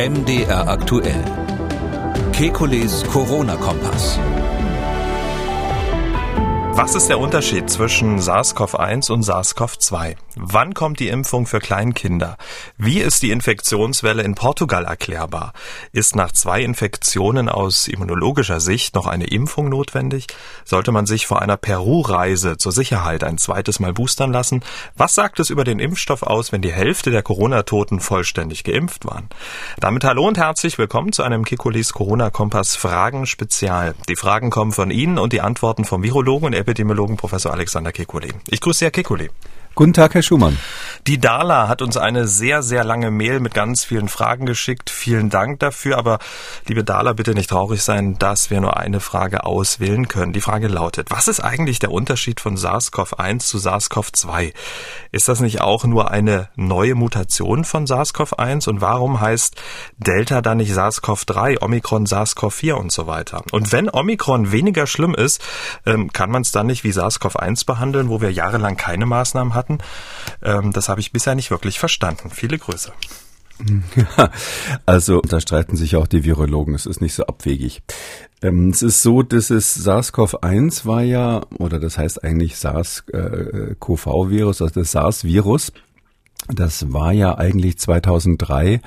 MDR aktuell. Kekules Corona-Kompass. Was ist der Unterschied zwischen SARS-CoV-1 und SARS-CoV-2? Wann kommt die Impfung für Kleinkinder? Wie ist die Infektionswelle in Portugal erklärbar? Ist nach zwei Infektionen aus immunologischer Sicht noch eine Impfung notwendig? Sollte man sich vor einer Peru-Reise zur Sicherheit ein zweites Mal boostern lassen? Was sagt es über den Impfstoff aus, wenn die Hälfte der Corona-Toten vollständig geimpft waren? Damit hallo und herzlich willkommen zu einem Kikulis Corona-Kompass Fragen Spezial. Die Fragen kommen von Ihnen und die Antworten vom Virologen und Epidemiologen Professor Alexander Kekulé. Ich grüße Herr Kekulé. Guten Tag, Herr Schumann. Die Dala hat uns eine sehr, sehr lange Mail mit ganz vielen Fragen geschickt. Vielen Dank dafür. Aber liebe Dala, bitte nicht traurig sein, dass wir nur eine Frage auswählen können. Die Frage lautet, was ist eigentlich der Unterschied von SARS-CoV-1 zu SARS-CoV-2? Ist das nicht auch nur eine neue Mutation von SARS-CoV-1? Und warum heißt Delta dann nicht SARS-CoV-3, Omikron SARS-CoV-4 und so weiter? Und wenn Omikron weniger schlimm ist, ähm, kann man es dann nicht wie SARS-CoV-1 behandeln, wo wir jahrelang keine Maßnahmen hatten? Ähm, das habe ich bisher nicht wirklich verstanden. Viele Grüße. also da streiten sich auch die Virologen. Es ist nicht so abwegig. Ähm, es ist so, dass es SARS-CoV-1 war ja, oder das heißt eigentlich SARS-CoV-Virus, also das SARS-Virus. Das war ja eigentlich 2003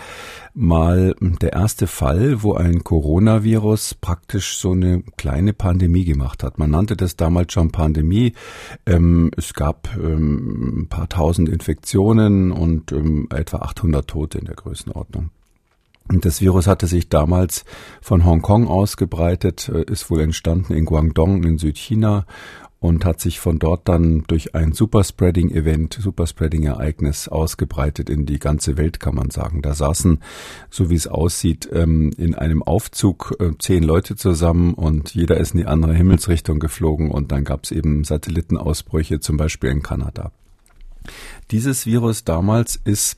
mal der erste Fall, wo ein Coronavirus praktisch so eine kleine Pandemie gemacht hat. Man nannte das damals schon Pandemie. Ähm, es gab ähm, ein paar tausend Infektionen und ähm, etwa 800 Tote in der Größenordnung. Und das Virus hatte sich damals von Hongkong ausgebreitet, äh, ist wohl entstanden in Guangdong in Südchina und hat sich von dort dann durch ein Superspreading-Event, Superspreading-Ereignis ausgebreitet in die ganze Welt, kann man sagen. Da saßen, so wie es aussieht, ähm, in einem Aufzug äh, zehn Leute zusammen und jeder ist in die andere Himmelsrichtung geflogen und dann gab es eben Satellitenausbrüche, zum Beispiel in Kanada. Dieses Virus damals ist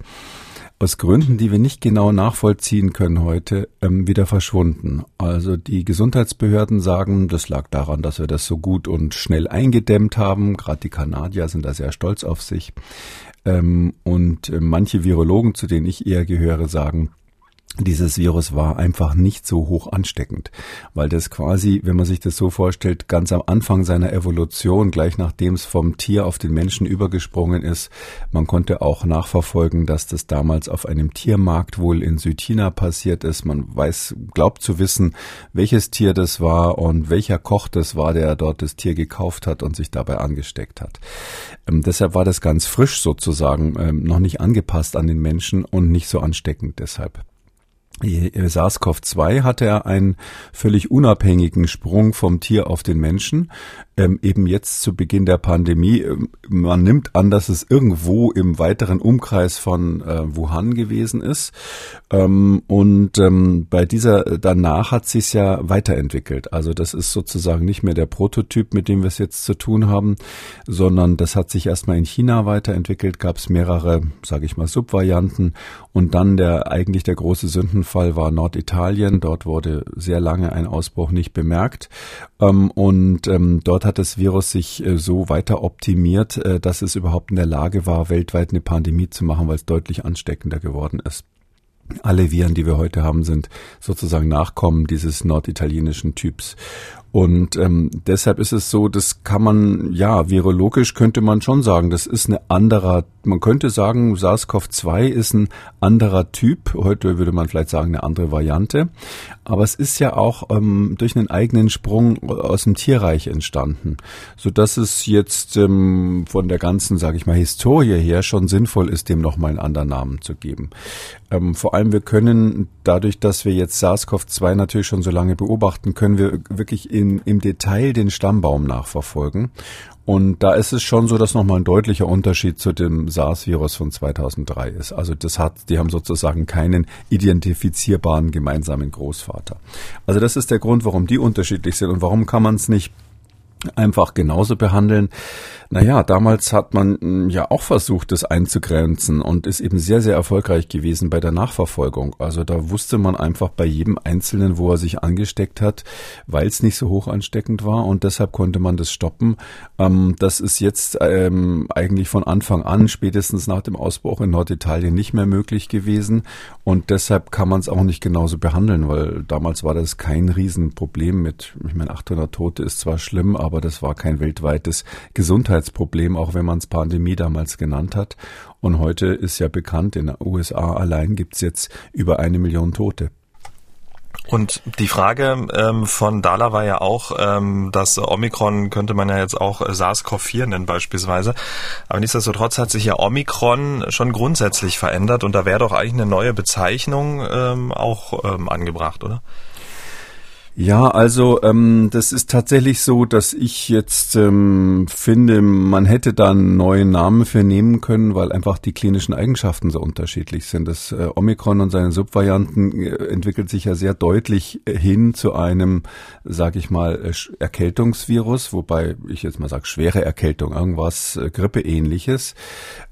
aus Gründen, die wir nicht genau nachvollziehen können heute, ähm, wieder verschwunden. Also die Gesundheitsbehörden sagen, das lag daran, dass wir das so gut und schnell eingedämmt haben. Gerade die Kanadier sind da sehr stolz auf sich. Ähm, und äh, manche Virologen, zu denen ich eher gehöre, sagen, dieses Virus war einfach nicht so hoch ansteckend, weil das quasi, wenn man sich das so vorstellt, ganz am Anfang seiner Evolution, gleich nachdem es vom Tier auf den Menschen übergesprungen ist, man konnte auch nachverfolgen, dass das damals auf einem Tiermarkt wohl in Südchina passiert ist. Man weiß, glaubt zu wissen, welches Tier das war und welcher Koch das war, der dort das Tier gekauft hat und sich dabei angesteckt hat. Ähm, deshalb war das ganz frisch sozusagen, ähm, noch nicht angepasst an den Menschen und nicht so ansteckend deshalb. SARS-CoV-2 hatte er einen völlig unabhängigen Sprung vom Tier auf den Menschen ähm, eben jetzt zu Beginn der Pandemie, ähm, man nimmt an, dass es irgendwo im weiteren Umkreis von äh, Wuhan gewesen ist. Ähm, und ähm, bei dieser danach hat sich ja weiterentwickelt. Also das ist sozusagen nicht mehr der Prototyp, mit dem wir es jetzt zu tun haben, sondern das hat sich erstmal in China weiterentwickelt, gab es mehrere, sage ich mal, Subvarianten. Und dann der eigentlich der große Sündenfall war Norditalien. Dort wurde sehr lange ein Ausbruch nicht bemerkt. Ähm, und ähm, dort hat das Virus sich äh, so weiter optimiert, äh, dass es überhaupt in der Lage war, weltweit eine Pandemie zu machen, weil es deutlich ansteckender geworden ist. Alle Viren, die wir heute haben, sind sozusagen Nachkommen dieses norditalienischen Typs. Und ähm, deshalb ist es so, das kann man, ja, virologisch könnte man schon sagen, das ist eine anderer, man könnte sagen, SARS-CoV-2 ist ein anderer Typ. Heute würde man vielleicht sagen, eine andere Variante. Aber es ist ja auch ähm, durch einen eigenen Sprung aus dem Tierreich entstanden, so dass es jetzt ähm, von der ganzen, sage ich mal, Historie her schon sinnvoll ist, dem nochmal einen anderen Namen zu geben. Ähm, vor allem, wir können dadurch, dass wir jetzt SARS-CoV-2 natürlich schon so lange beobachten, können wir wirklich in im, im Detail den Stammbaum nachverfolgen. Und da ist es schon so, dass nochmal ein deutlicher Unterschied zu dem SARS-Virus von 2003 ist. Also das hat, die haben sozusagen keinen identifizierbaren gemeinsamen Großvater. Also das ist der Grund, warum die unterschiedlich sind und warum kann man es nicht einfach genauso behandeln. Naja, damals hat man hm, ja auch versucht, das einzugrenzen und ist eben sehr, sehr erfolgreich gewesen bei der Nachverfolgung. Also da wusste man einfach bei jedem Einzelnen, wo er sich angesteckt hat, weil es nicht so hoch ansteckend war und deshalb konnte man das stoppen. Ähm, das ist jetzt ähm, eigentlich von Anfang an, spätestens nach dem Ausbruch in Norditalien, nicht mehr möglich gewesen und deshalb kann man es auch nicht genauso behandeln, weil damals war das kein Riesenproblem mit, ich meine, 800 Tote ist zwar schlimm, aber das war kein weltweites Gesundheits Gesundheitsproblem, auch wenn man es Pandemie damals genannt hat. Und heute ist ja bekannt, in den USA allein gibt es jetzt über eine Million Tote. Und die Frage ähm, von Dala war ja auch, ähm, dass Omikron könnte man ja jetzt auch SARS-CoV-4 nennen beispielsweise. Aber nichtsdestotrotz hat sich ja Omikron schon grundsätzlich verändert und da wäre doch eigentlich eine neue Bezeichnung ähm, auch ähm, angebracht, oder? Ja, also ähm, das ist tatsächlich so, dass ich jetzt ähm, finde, man hätte da einen neuen Namen für nehmen können, weil einfach die klinischen Eigenschaften so unterschiedlich sind. Das äh, Omikron und seine Subvarianten äh, entwickelt sich ja sehr deutlich äh, hin zu einem, sag ich mal, äh, Erkältungsvirus, wobei ich jetzt mal sage schwere Erkältung, irgendwas äh, Grippeähnliches.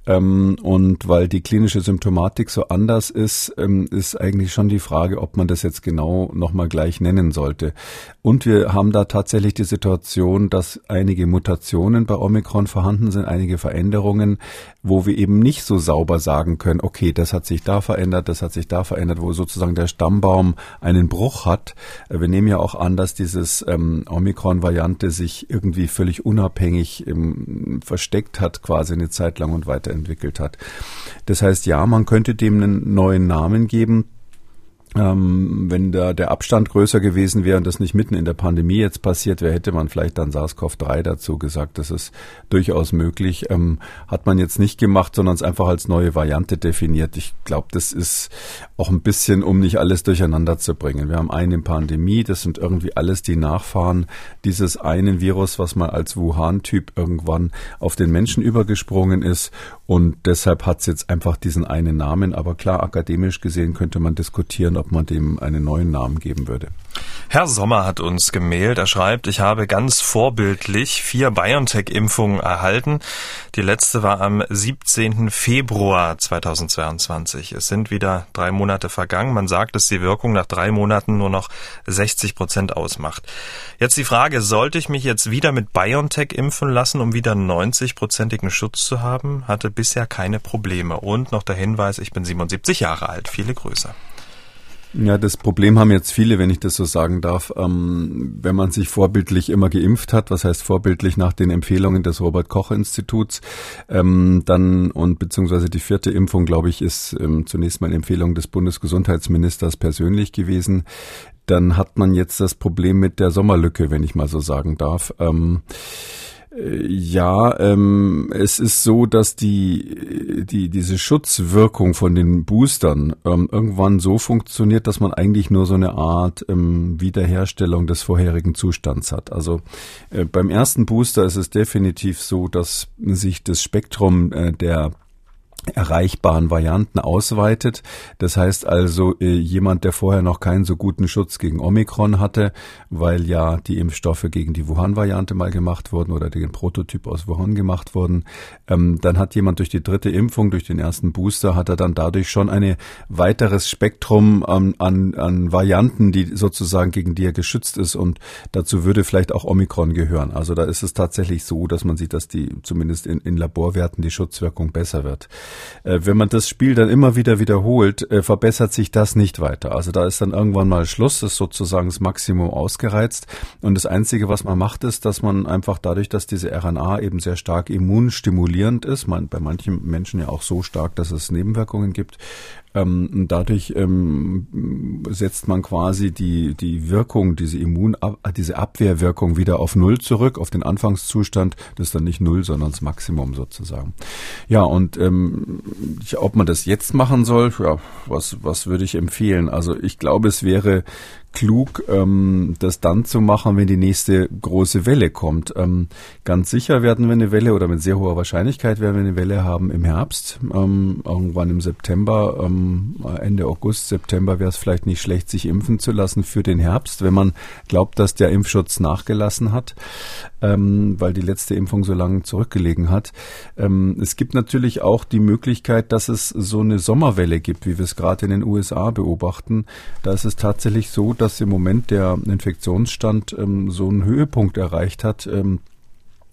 Ähm, und weil die klinische Symptomatik so anders ist, ähm, ist eigentlich schon die Frage, ob man das jetzt genau nochmal gleich nennen sollte. Und wir haben da tatsächlich die Situation, dass einige Mutationen bei Omikron vorhanden sind, einige Veränderungen, wo wir eben nicht so sauber sagen können, okay, das hat sich da verändert, das hat sich da verändert, wo sozusagen der Stammbaum einen Bruch hat. Äh, wir nehmen ja auch an, dass dieses ähm, Omikron-Variante sich irgendwie völlig unabhängig ähm, versteckt hat, quasi eine Zeit lang und weiter weiterentwickelt hat. Das heißt, ja, man könnte dem einen neuen Namen geben. Ähm, wenn da der Abstand größer gewesen wäre und das nicht mitten in der Pandemie jetzt passiert wäre, hätte man vielleicht dann SARS-CoV-3 dazu gesagt. Das ist durchaus möglich. Ähm, hat man jetzt nicht gemacht, sondern es einfach als neue Variante definiert. Ich glaube, das ist auch ein bisschen, um nicht alles durcheinander zu bringen. Wir haben eine Pandemie, das sind irgendwie alles die Nachfahren dieses einen Virus, was mal als Wuhan-Typ irgendwann auf den Menschen übergesprungen ist. Und deshalb hat es jetzt einfach diesen einen Namen. Aber klar, akademisch gesehen könnte man diskutieren, ob man dem einen neuen Namen geben würde. Herr Sommer hat uns gemailt. Er schreibt, ich habe ganz vorbildlich vier BioNTech-Impfungen erhalten. Die letzte war am 17. Februar 2022. Es sind wieder drei Monate vergangen. Man sagt, dass die Wirkung nach drei Monaten nur noch 60 Prozent ausmacht. Jetzt die Frage, sollte ich mich jetzt wieder mit BioNTech impfen lassen, um wieder 90-prozentigen Schutz zu haben? Hatte bisher keine Probleme. Und noch der Hinweis, ich bin 77 Jahre alt. Viele Grüße. Ja, das Problem haben jetzt viele, wenn ich das so sagen darf. Ähm, wenn man sich vorbildlich immer geimpft hat, was heißt vorbildlich nach den Empfehlungen des Robert Koch Instituts, ähm, dann und beziehungsweise die vierte Impfung, glaube ich, ist ähm, zunächst mal Empfehlung des Bundesgesundheitsministers persönlich gewesen. Dann hat man jetzt das Problem mit der Sommerlücke, wenn ich mal so sagen darf. Ähm, ja, ähm, es ist so, dass die, die, diese Schutzwirkung von den Boostern ähm, irgendwann so funktioniert, dass man eigentlich nur so eine Art ähm, Wiederherstellung des vorherigen Zustands hat. Also äh, beim ersten Booster ist es definitiv so, dass sich das Spektrum äh, der erreichbaren Varianten ausweitet. Das heißt also, äh, jemand, der vorher noch keinen so guten Schutz gegen Omikron hatte, weil ja die Impfstoffe gegen die Wuhan-Variante mal gemacht wurden oder den Prototyp aus Wuhan gemacht wurden, ähm, dann hat jemand durch die dritte Impfung, durch den ersten Booster, hat er dann dadurch schon ein weiteres Spektrum an, an, an Varianten, die sozusagen gegen die er geschützt ist und dazu würde vielleicht auch Omikron gehören. Also da ist es tatsächlich so, dass man sieht, dass die zumindest in, in Laborwerten die Schutzwirkung besser wird. Äh, wenn man das Spiel dann immer wieder wiederholt, äh, verbessert sich das nicht weiter. Also da ist dann irgendwann mal Schluss, ist sozusagen das Maximum ausgereizt. Und das Einzige, was man macht, ist, dass man einfach dadurch, dass diese RNA eben sehr stark immunstimulierend ist, man, bei manchen Menschen ja auch so stark, dass es Nebenwirkungen gibt, ähm, dadurch ähm, setzt man quasi die, die Wirkung, diese Immun, diese Abwehrwirkung wieder auf Null zurück, auf den Anfangszustand. Das ist dann nicht Null, sondern das Maximum sozusagen. Ja, und ähm, ob man das jetzt machen soll, ja, was, was würde ich empfehlen? Also ich glaube, es wäre klug, ähm, das dann zu machen, wenn die nächste große Welle kommt. Ähm, ganz sicher werden wir eine Welle oder mit sehr hoher Wahrscheinlichkeit werden wir eine Welle haben im Herbst, ähm, irgendwann im September, ähm, Ende August, September wäre es vielleicht nicht schlecht, sich impfen zu lassen für den Herbst, wenn man glaubt, dass der Impfschutz nachgelassen hat, ähm, weil die letzte Impfung so lange zurückgelegen hat. Ähm, es gibt natürlich auch die Möglichkeit, dass es so eine Sommerwelle gibt, wie wir es gerade in den USA beobachten. Da ist es tatsächlich so, dass im Moment der Infektionsstand ähm, so einen Höhepunkt erreicht hat. Ähm,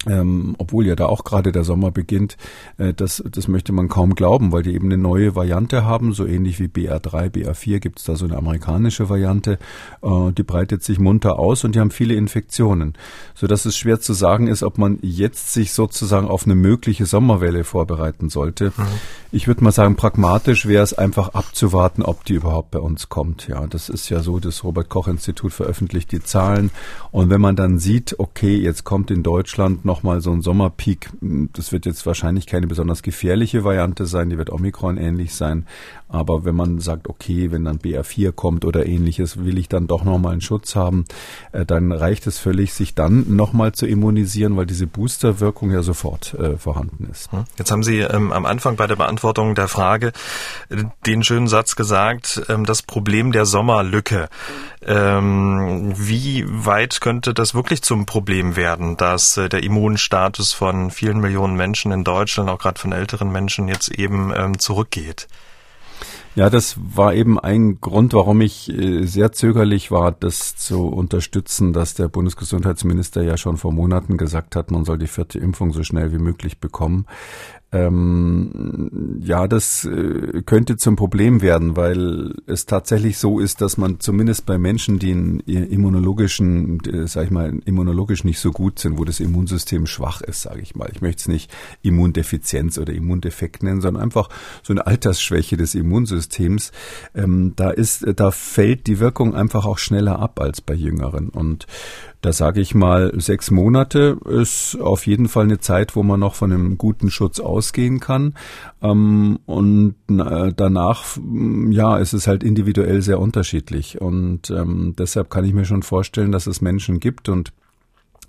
ähm, obwohl ja da auch gerade der Sommer beginnt, äh, das, das möchte man kaum glauben, weil die eben eine neue Variante haben, so ähnlich wie BR3, BR4 gibt es da so eine amerikanische Variante, äh, die breitet sich munter aus und die haben viele Infektionen, so dass es schwer zu sagen ist, ob man jetzt sich sozusagen auf eine mögliche Sommerwelle vorbereiten sollte. Mhm. Ich würde mal sagen, pragmatisch wäre es einfach abzuwarten, ob die überhaupt bei uns kommt. Ja, das ist ja so, das Robert Koch Institut veröffentlicht die Zahlen und wenn man dann sieht, okay, jetzt kommt in Deutschland nochmal so ein Sommerpeak. Das wird jetzt wahrscheinlich keine besonders gefährliche Variante sein, die wird Omikron ähnlich sein. Aber wenn man sagt, okay, wenn dann BR4 kommt oder ähnliches, will ich dann doch nochmal einen Schutz haben, äh, dann reicht es völlig, sich dann nochmal zu immunisieren, weil diese Boosterwirkung ja sofort äh, vorhanden ist. Hm. Jetzt haben Sie ähm, am Anfang bei der Beantwortung der Frage äh, den schönen Satz gesagt, ähm, das Problem der Sommerlücke. Ähm, wie weit könnte das wirklich zum Problem werden, dass äh, der Immunstatus von vielen Millionen Menschen in Deutschland, auch gerade von älteren Menschen, jetzt eben ähm, zurückgeht? Ja, das war eben ein Grund, warum ich äh, sehr zögerlich war, das zu unterstützen, dass der Bundesgesundheitsminister ja schon vor Monaten gesagt hat, man soll die vierte Impfung so schnell wie möglich bekommen. Ähm, ja, das äh, könnte zum Problem werden, weil es tatsächlich so ist, dass man zumindest bei Menschen, die in immunologischen, äh, sag ich mal, immunologisch nicht so gut sind, wo das Immunsystem schwach ist, sage ich mal. Ich möchte es nicht Immundefizienz oder Immundefekt nennen, sondern einfach so eine Altersschwäche des Immunsystems. Ähm, da ist, da fällt die Wirkung einfach auch schneller ab als bei Jüngeren und da sage ich mal, sechs Monate ist auf jeden Fall eine Zeit, wo man noch von einem guten Schutz ausgehen kann. Ähm, und äh, danach, ja, ist es halt individuell sehr unterschiedlich. Und ähm, deshalb kann ich mir schon vorstellen, dass es Menschen gibt und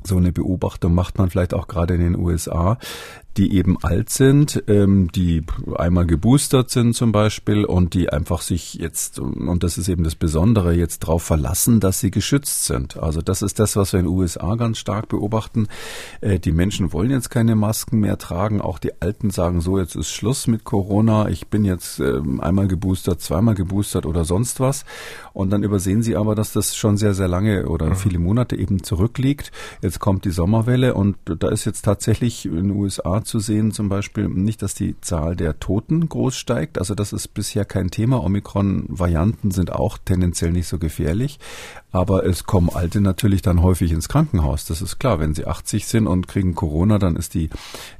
so eine Beobachtung macht man vielleicht auch gerade in den USA, die eben alt sind, ähm, die einmal geboostert sind zum Beispiel und die einfach sich jetzt, und das ist eben das Besondere, jetzt darauf verlassen, dass sie geschützt sind. Also das ist das, was wir in den USA ganz stark beobachten. Äh, die Menschen wollen jetzt keine Masken mehr tragen. Auch die Alten sagen so, jetzt ist Schluss mit Corona. Ich bin jetzt äh, einmal geboostert, zweimal geboostert oder sonst was. Und dann übersehen sie aber, dass das schon sehr, sehr lange oder mhm. viele Monate eben zurückliegt. Jetzt kommt die Sommerwelle und da ist jetzt tatsächlich in den USA zu sehen, zum Beispiel nicht, dass die Zahl der Toten groß steigt. Also das ist bisher kein Thema. Omikron-Varianten sind auch tendenziell nicht so gefährlich. Aber es kommen Alte natürlich dann häufig ins Krankenhaus. Das ist klar. Wenn sie 80 sind und kriegen Corona, dann ist die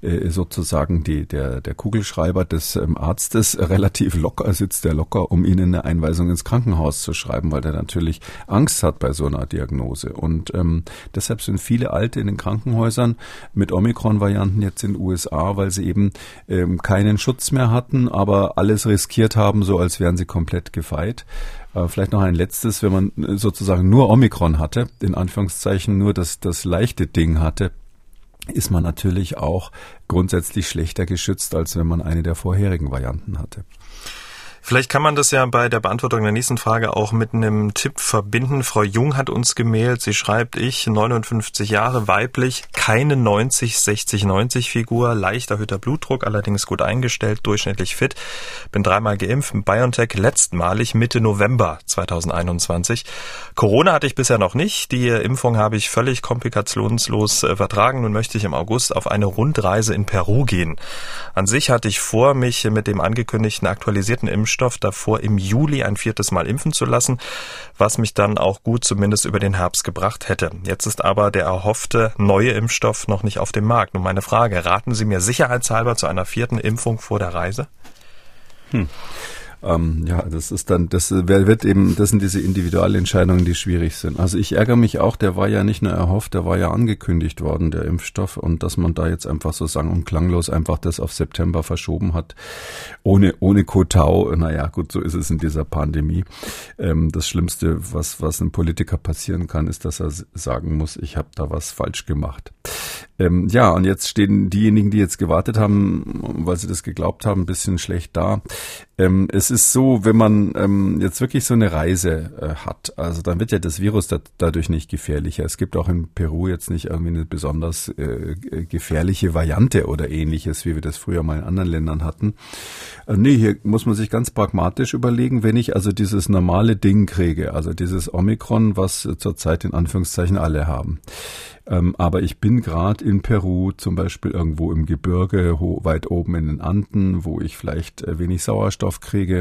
äh, sozusagen die, der, der Kugelschreiber des ähm, Arztes relativ locker, sitzt der locker, um ihnen eine Einweisung ins Krankenhaus zu schreiben, weil der natürlich Angst hat bei so einer Diagnose. Und ähm, deshalb sind viele Alte in den Krankenhäusern mit Omikron-Varianten jetzt in den USA, weil sie eben ähm, keinen Schutz mehr hatten, aber alles riskiert haben, so als wären sie komplett gefeit. Äh, vielleicht noch ein letztes, wenn man äh, sozusagen nur Omikron hatte, in Anführungszeichen nur das, das leichte Ding hatte, ist man natürlich auch grundsätzlich schlechter geschützt, als wenn man eine der vorherigen Varianten hatte. Vielleicht kann man das ja bei der Beantwortung der nächsten Frage auch mit einem Tipp verbinden. Frau Jung hat uns gemailt. Sie schreibt, ich, 59 Jahre, weiblich, keine 90, 60, 90 Figur, leicht erhöhter Blutdruck, allerdings gut eingestellt, durchschnittlich fit, bin dreimal geimpft, BioNTech letztmalig Mitte November 2021. Corona hatte ich bisher noch nicht. Die Impfung habe ich völlig komplikationslos äh, vertragen. Nun möchte ich im August auf eine Rundreise in Peru gehen. An sich hatte ich vor, mich mit dem angekündigten aktualisierten Impfstoff Impfstoff davor, im Juli ein viertes Mal impfen zu lassen, was mich dann auch gut zumindest über den Herbst gebracht hätte. Jetzt ist aber der erhoffte neue Impfstoff noch nicht auf dem Markt. Nun meine Frage, raten Sie mir sicherheitshalber zu einer vierten Impfung vor der Reise? Hm. Ähm, ja, das ist dann, das wird eben, das sind diese Individualentscheidungen, die schwierig sind. Also ich ärgere mich auch, der war ja nicht nur erhofft, der war ja angekündigt worden, der Impfstoff, und dass man da jetzt einfach so sang- und klanglos einfach das auf September verschoben hat, ohne, ohne Kotau. Naja, gut, so ist es in dieser Pandemie. Ähm, das Schlimmste, was, was einem Politiker passieren kann, ist, dass er sagen muss, ich habe da was falsch gemacht. Ähm, ja, und jetzt stehen diejenigen, die jetzt gewartet haben, weil sie das geglaubt haben, ein bisschen schlecht da. Ähm, es ist so, wenn man ähm, jetzt wirklich so eine Reise äh, hat, also dann wird ja das Virus da, dadurch nicht gefährlicher. Es gibt auch in Peru jetzt nicht irgendwie eine besonders äh, gefährliche Variante oder ähnliches, wie wir das früher mal in anderen Ländern hatten. Äh, nee, hier muss man sich ganz pragmatisch überlegen, wenn ich also dieses normale Ding kriege, also dieses Omikron, was zurzeit in Anführungszeichen alle haben. Ähm, aber ich bin gerade in Peru, zum Beispiel irgendwo im Gebirge, weit oben in den Anden, wo ich vielleicht äh, wenig Sauerstoff kriege.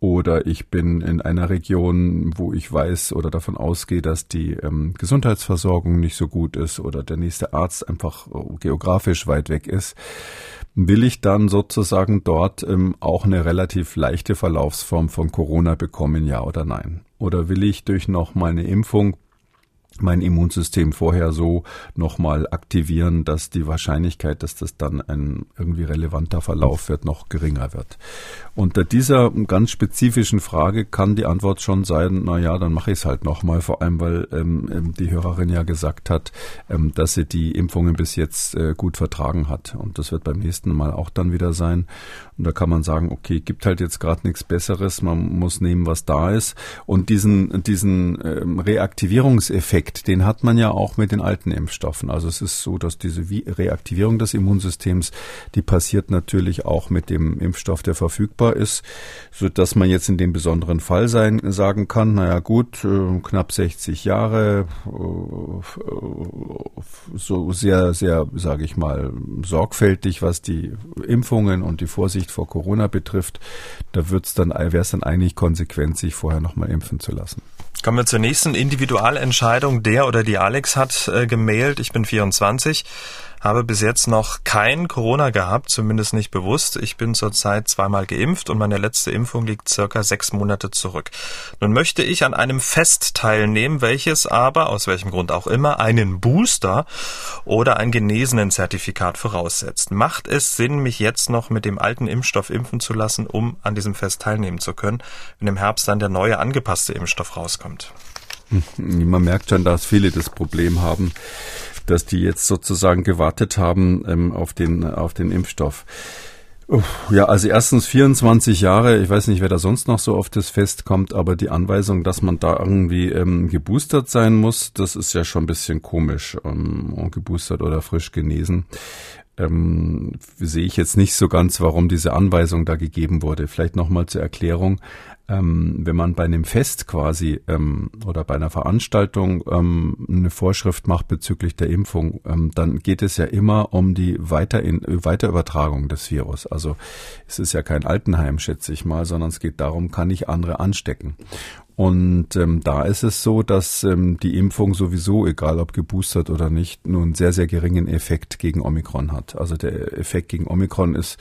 Oder ich bin in einer Region, wo ich weiß oder davon ausgehe, dass die ähm, Gesundheitsversorgung nicht so gut ist oder der nächste Arzt einfach äh, geografisch weit weg ist will ich dann sozusagen dort ähm, auch eine relativ leichte Verlaufsform von Corona bekommen, ja oder nein? Oder will ich durch noch mal eine Impfung mein Immunsystem vorher so nochmal aktivieren, dass die Wahrscheinlichkeit, dass das dann ein irgendwie relevanter Verlauf wird, noch geringer wird. Unter dieser ganz spezifischen Frage kann die Antwort schon sein, na ja, dann mache ich es halt nochmal, vor allem weil ähm, ähm, die Hörerin ja gesagt hat, ähm, dass sie die Impfungen bis jetzt äh, gut vertragen hat. Und das wird beim nächsten Mal auch dann wieder sein. Und da kann man sagen, okay, gibt halt jetzt gerade nichts Besseres, man muss nehmen, was da ist. Und diesen, diesen ähm, Reaktivierungseffekt, den hat man ja auch mit den alten Impfstoffen. Also es ist so, dass diese Reaktivierung des Immunsystems, die passiert natürlich auch mit dem Impfstoff, der verfügbar ist, so dass man jetzt in dem besonderen Fall sein sagen kann, naja gut, äh, knapp 60 Jahre, äh, so sehr, sehr, sage ich mal, sorgfältig, was die Impfungen und die Vorsicht vor Corona betrifft, da wäre es dann eigentlich konsequent, sich vorher nochmal impfen zu lassen. Kommen wir zur nächsten Individualentscheidung. Der oder die Alex hat äh, gemailt, ich bin 24, habe bis jetzt noch kein Corona gehabt, zumindest nicht bewusst. Ich bin zurzeit zweimal geimpft und meine letzte Impfung liegt circa sechs Monate zurück. Nun möchte ich an einem Fest teilnehmen, welches aber, aus welchem Grund auch immer, einen Booster oder ein Genesenen-Zertifikat voraussetzt. Macht es Sinn, mich jetzt noch mit dem alten Impfstoff impfen zu lassen, um an diesem Fest teilnehmen zu können, wenn im Herbst dann der neue angepasste Impfstoff rauskommt? kommt. Man merkt schon, dass viele das Problem haben, dass die jetzt sozusagen gewartet haben ähm, auf den auf den Impfstoff. Ja, also erstens 24 Jahre, ich weiß nicht, wer da sonst noch so auf das Fest kommt, aber die Anweisung, dass man da irgendwie ähm, geboostert sein muss, das ist ja schon ein bisschen komisch, ähm, geboostert oder frisch genesen. Ähm, sehe ich jetzt nicht so ganz, warum diese Anweisung da gegeben wurde. Vielleicht nochmal zur Erklärung ähm, wenn man bei einem Fest quasi ähm, oder bei einer Veranstaltung ähm, eine Vorschrift macht bezüglich der Impfung, ähm, dann geht es ja immer um die Weiterin Weiterübertragung des Virus. Also es ist ja kein Altenheim, schätze ich mal, sondern es geht darum, kann ich andere anstecken. Und ähm, da ist es so, dass ähm, die Impfung sowieso, egal ob geboostert oder nicht, nur einen sehr, sehr geringen Effekt gegen Omikron hat. Also der Effekt gegen Omikron ist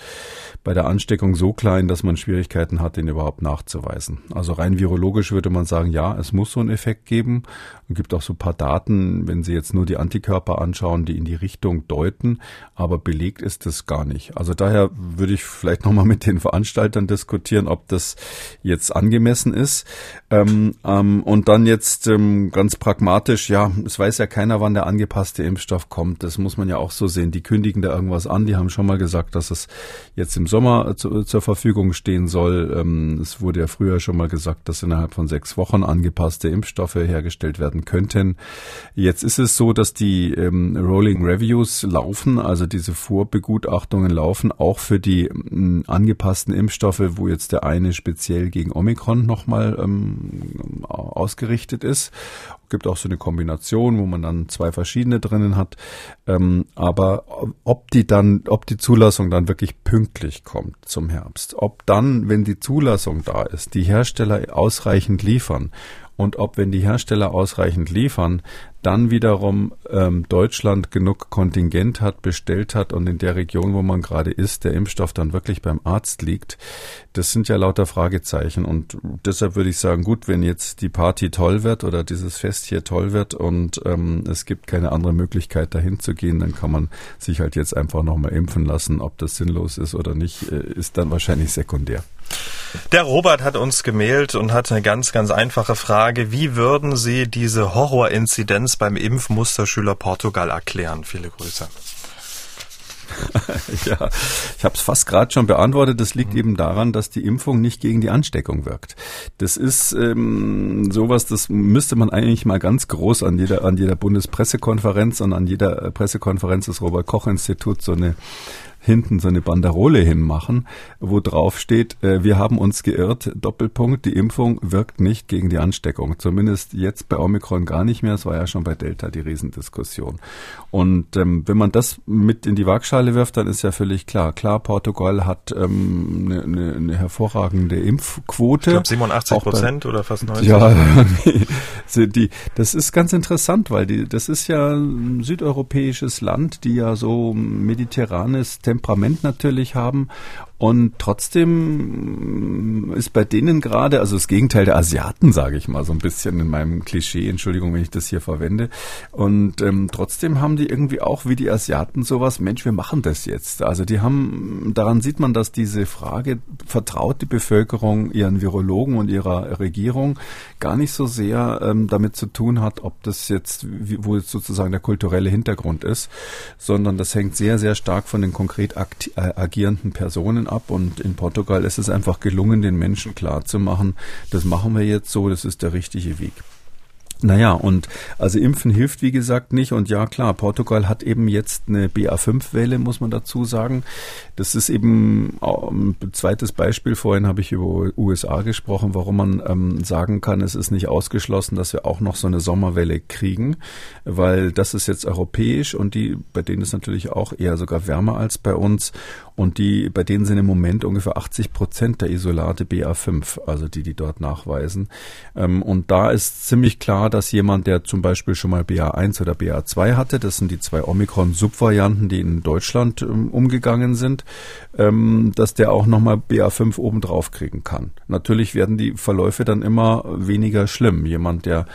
bei der Ansteckung so klein, dass man Schwierigkeiten hat, den überhaupt nachzuweisen. Also rein virologisch würde man sagen, ja, es muss so einen Effekt geben. Es gibt auch so ein paar Daten, wenn Sie jetzt nur die Antikörper anschauen, die in die Richtung deuten, aber belegt ist das gar nicht. Also daher würde ich vielleicht nochmal mit den Veranstaltern diskutieren, ob das jetzt angemessen ist. Ähm, ähm, ähm, und dann jetzt ähm, ganz pragmatisch, ja, es weiß ja keiner, wann der angepasste Impfstoff kommt. Das muss man ja auch so sehen. Die kündigen da irgendwas an. Die haben schon mal gesagt, dass es jetzt im Sommer zu, zur Verfügung stehen soll. Ähm, es wurde ja früher schon mal gesagt, dass innerhalb von sechs Wochen angepasste Impfstoffe hergestellt werden könnten. Jetzt ist es so, dass die ähm, Rolling Reviews laufen, also diese Vorbegutachtungen laufen, auch für die ähm, angepassten Impfstoffe, wo jetzt der eine speziell gegen Omikron nochmal ähm, ausgerichtet ist. Gibt auch so eine Kombination, wo man dann zwei verschiedene drinnen hat. Ähm, aber ob die dann, ob die Zulassung dann wirklich pünktlich kommt zum Herbst, ob dann, wenn die Zulassung da ist, die Hersteller ausreichend liefern und ob, wenn die Hersteller ausreichend liefern, dann wiederum ähm, Deutschland genug Kontingent hat, bestellt hat und in der Region, wo man gerade ist, der Impfstoff dann wirklich beim Arzt liegt, das sind ja lauter Fragezeichen. Und deshalb würde ich sagen, gut, wenn jetzt die Party toll wird oder dieses Fest hier toll wird und ähm, es gibt keine andere Möglichkeit, dahin zu gehen, dann kann man sich halt jetzt einfach nochmal impfen lassen. Ob das sinnlos ist oder nicht, äh, ist dann wahrscheinlich sekundär. Der Robert hat uns gemailt und hat eine ganz, ganz einfache Frage. Wie würden Sie diese Horrorinzidenz beim Impfmusterschüler Portugal erklären? Viele Grüße. ja, ich habe es fast gerade schon beantwortet. Das liegt mhm. eben daran, dass die Impfung nicht gegen die Ansteckung wirkt. Das ist ähm, sowas, das müsste man eigentlich mal ganz groß an jeder an jeder Bundespressekonferenz und an jeder Pressekonferenz des Robert Koch Instituts so eine hinten so eine Banderole hinmachen, wo drauf steht, äh, wir haben uns geirrt, Doppelpunkt, die Impfung wirkt nicht gegen die Ansteckung. Zumindest jetzt bei Omikron gar nicht mehr. Es war ja schon bei Delta die Riesendiskussion. Und ähm, wenn man das mit in die Waagschale wirft, dann ist ja völlig klar. Klar, Portugal hat ähm, eine, eine, eine hervorragende Impfquote. Ich glaube 87 Prozent oder fast 90. Ja, die, das ist ganz interessant, weil die, das ist ja ein südeuropäisches Land, die ja so mediterranes Temperament natürlich haben und trotzdem ist bei denen gerade, also das Gegenteil der Asiaten, sage ich mal, so ein bisschen in meinem Klischee, Entschuldigung, wenn ich das hier verwende. Und ähm, trotzdem haben die irgendwie auch wie die Asiaten sowas, Mensch, wir machen das jetzt. Also die haben, daran sieht man, dass diese Frage, vertraut die Bevölkerung ihren Virologen und ihrer Regierung, gar nicht so sehr ähm, damit zu tun hat, ob das jetzt, wo jetzt sozusagen der kulturelle Hintergrund ist, sondern das hängt sehr, sehr stark von den konkret äh, agierenden Personen ab und in Portugal ist es einfach gelungen, den Menschen klarzumachen, das machen wir jetzt so, das ist der richtige Weg. Naja, und also Impfen hilft, wie gesagt, nicht. Und ja, klar, Portugal hat eben jetzt eine BA5-Welle, muss man dazu sagen. Das ist eben ein zweites Beispiel. Vorhin habe ich über USA gesprochen, warum man ähm, sagen kann, es ist nicht ausgeschlossen, dass wir auch noch so eine Sommerwelle kriegen, weil das ist jetzt europäisch und die, bei denen ist natürlich auch eher sogar wärmer als bei uns. Und die, bei denen sind im Moment ungefähr 80 Prozent der Isolate BA5, also die, die dort nachweisen. Ähm, und da ist ziemlich klar, dass jemand, der zum Beispiel schon mal BA1 oder BA2 hatte, das sind die zwei Omikron-Subvarianten, die in Deutschland ähm, umgegangen sind, ähm, dass der auch nochmal BA5 obendrauf kriegen kann. Natürlich werden die Verläufe dann immer weniger schlimm. Jemand, der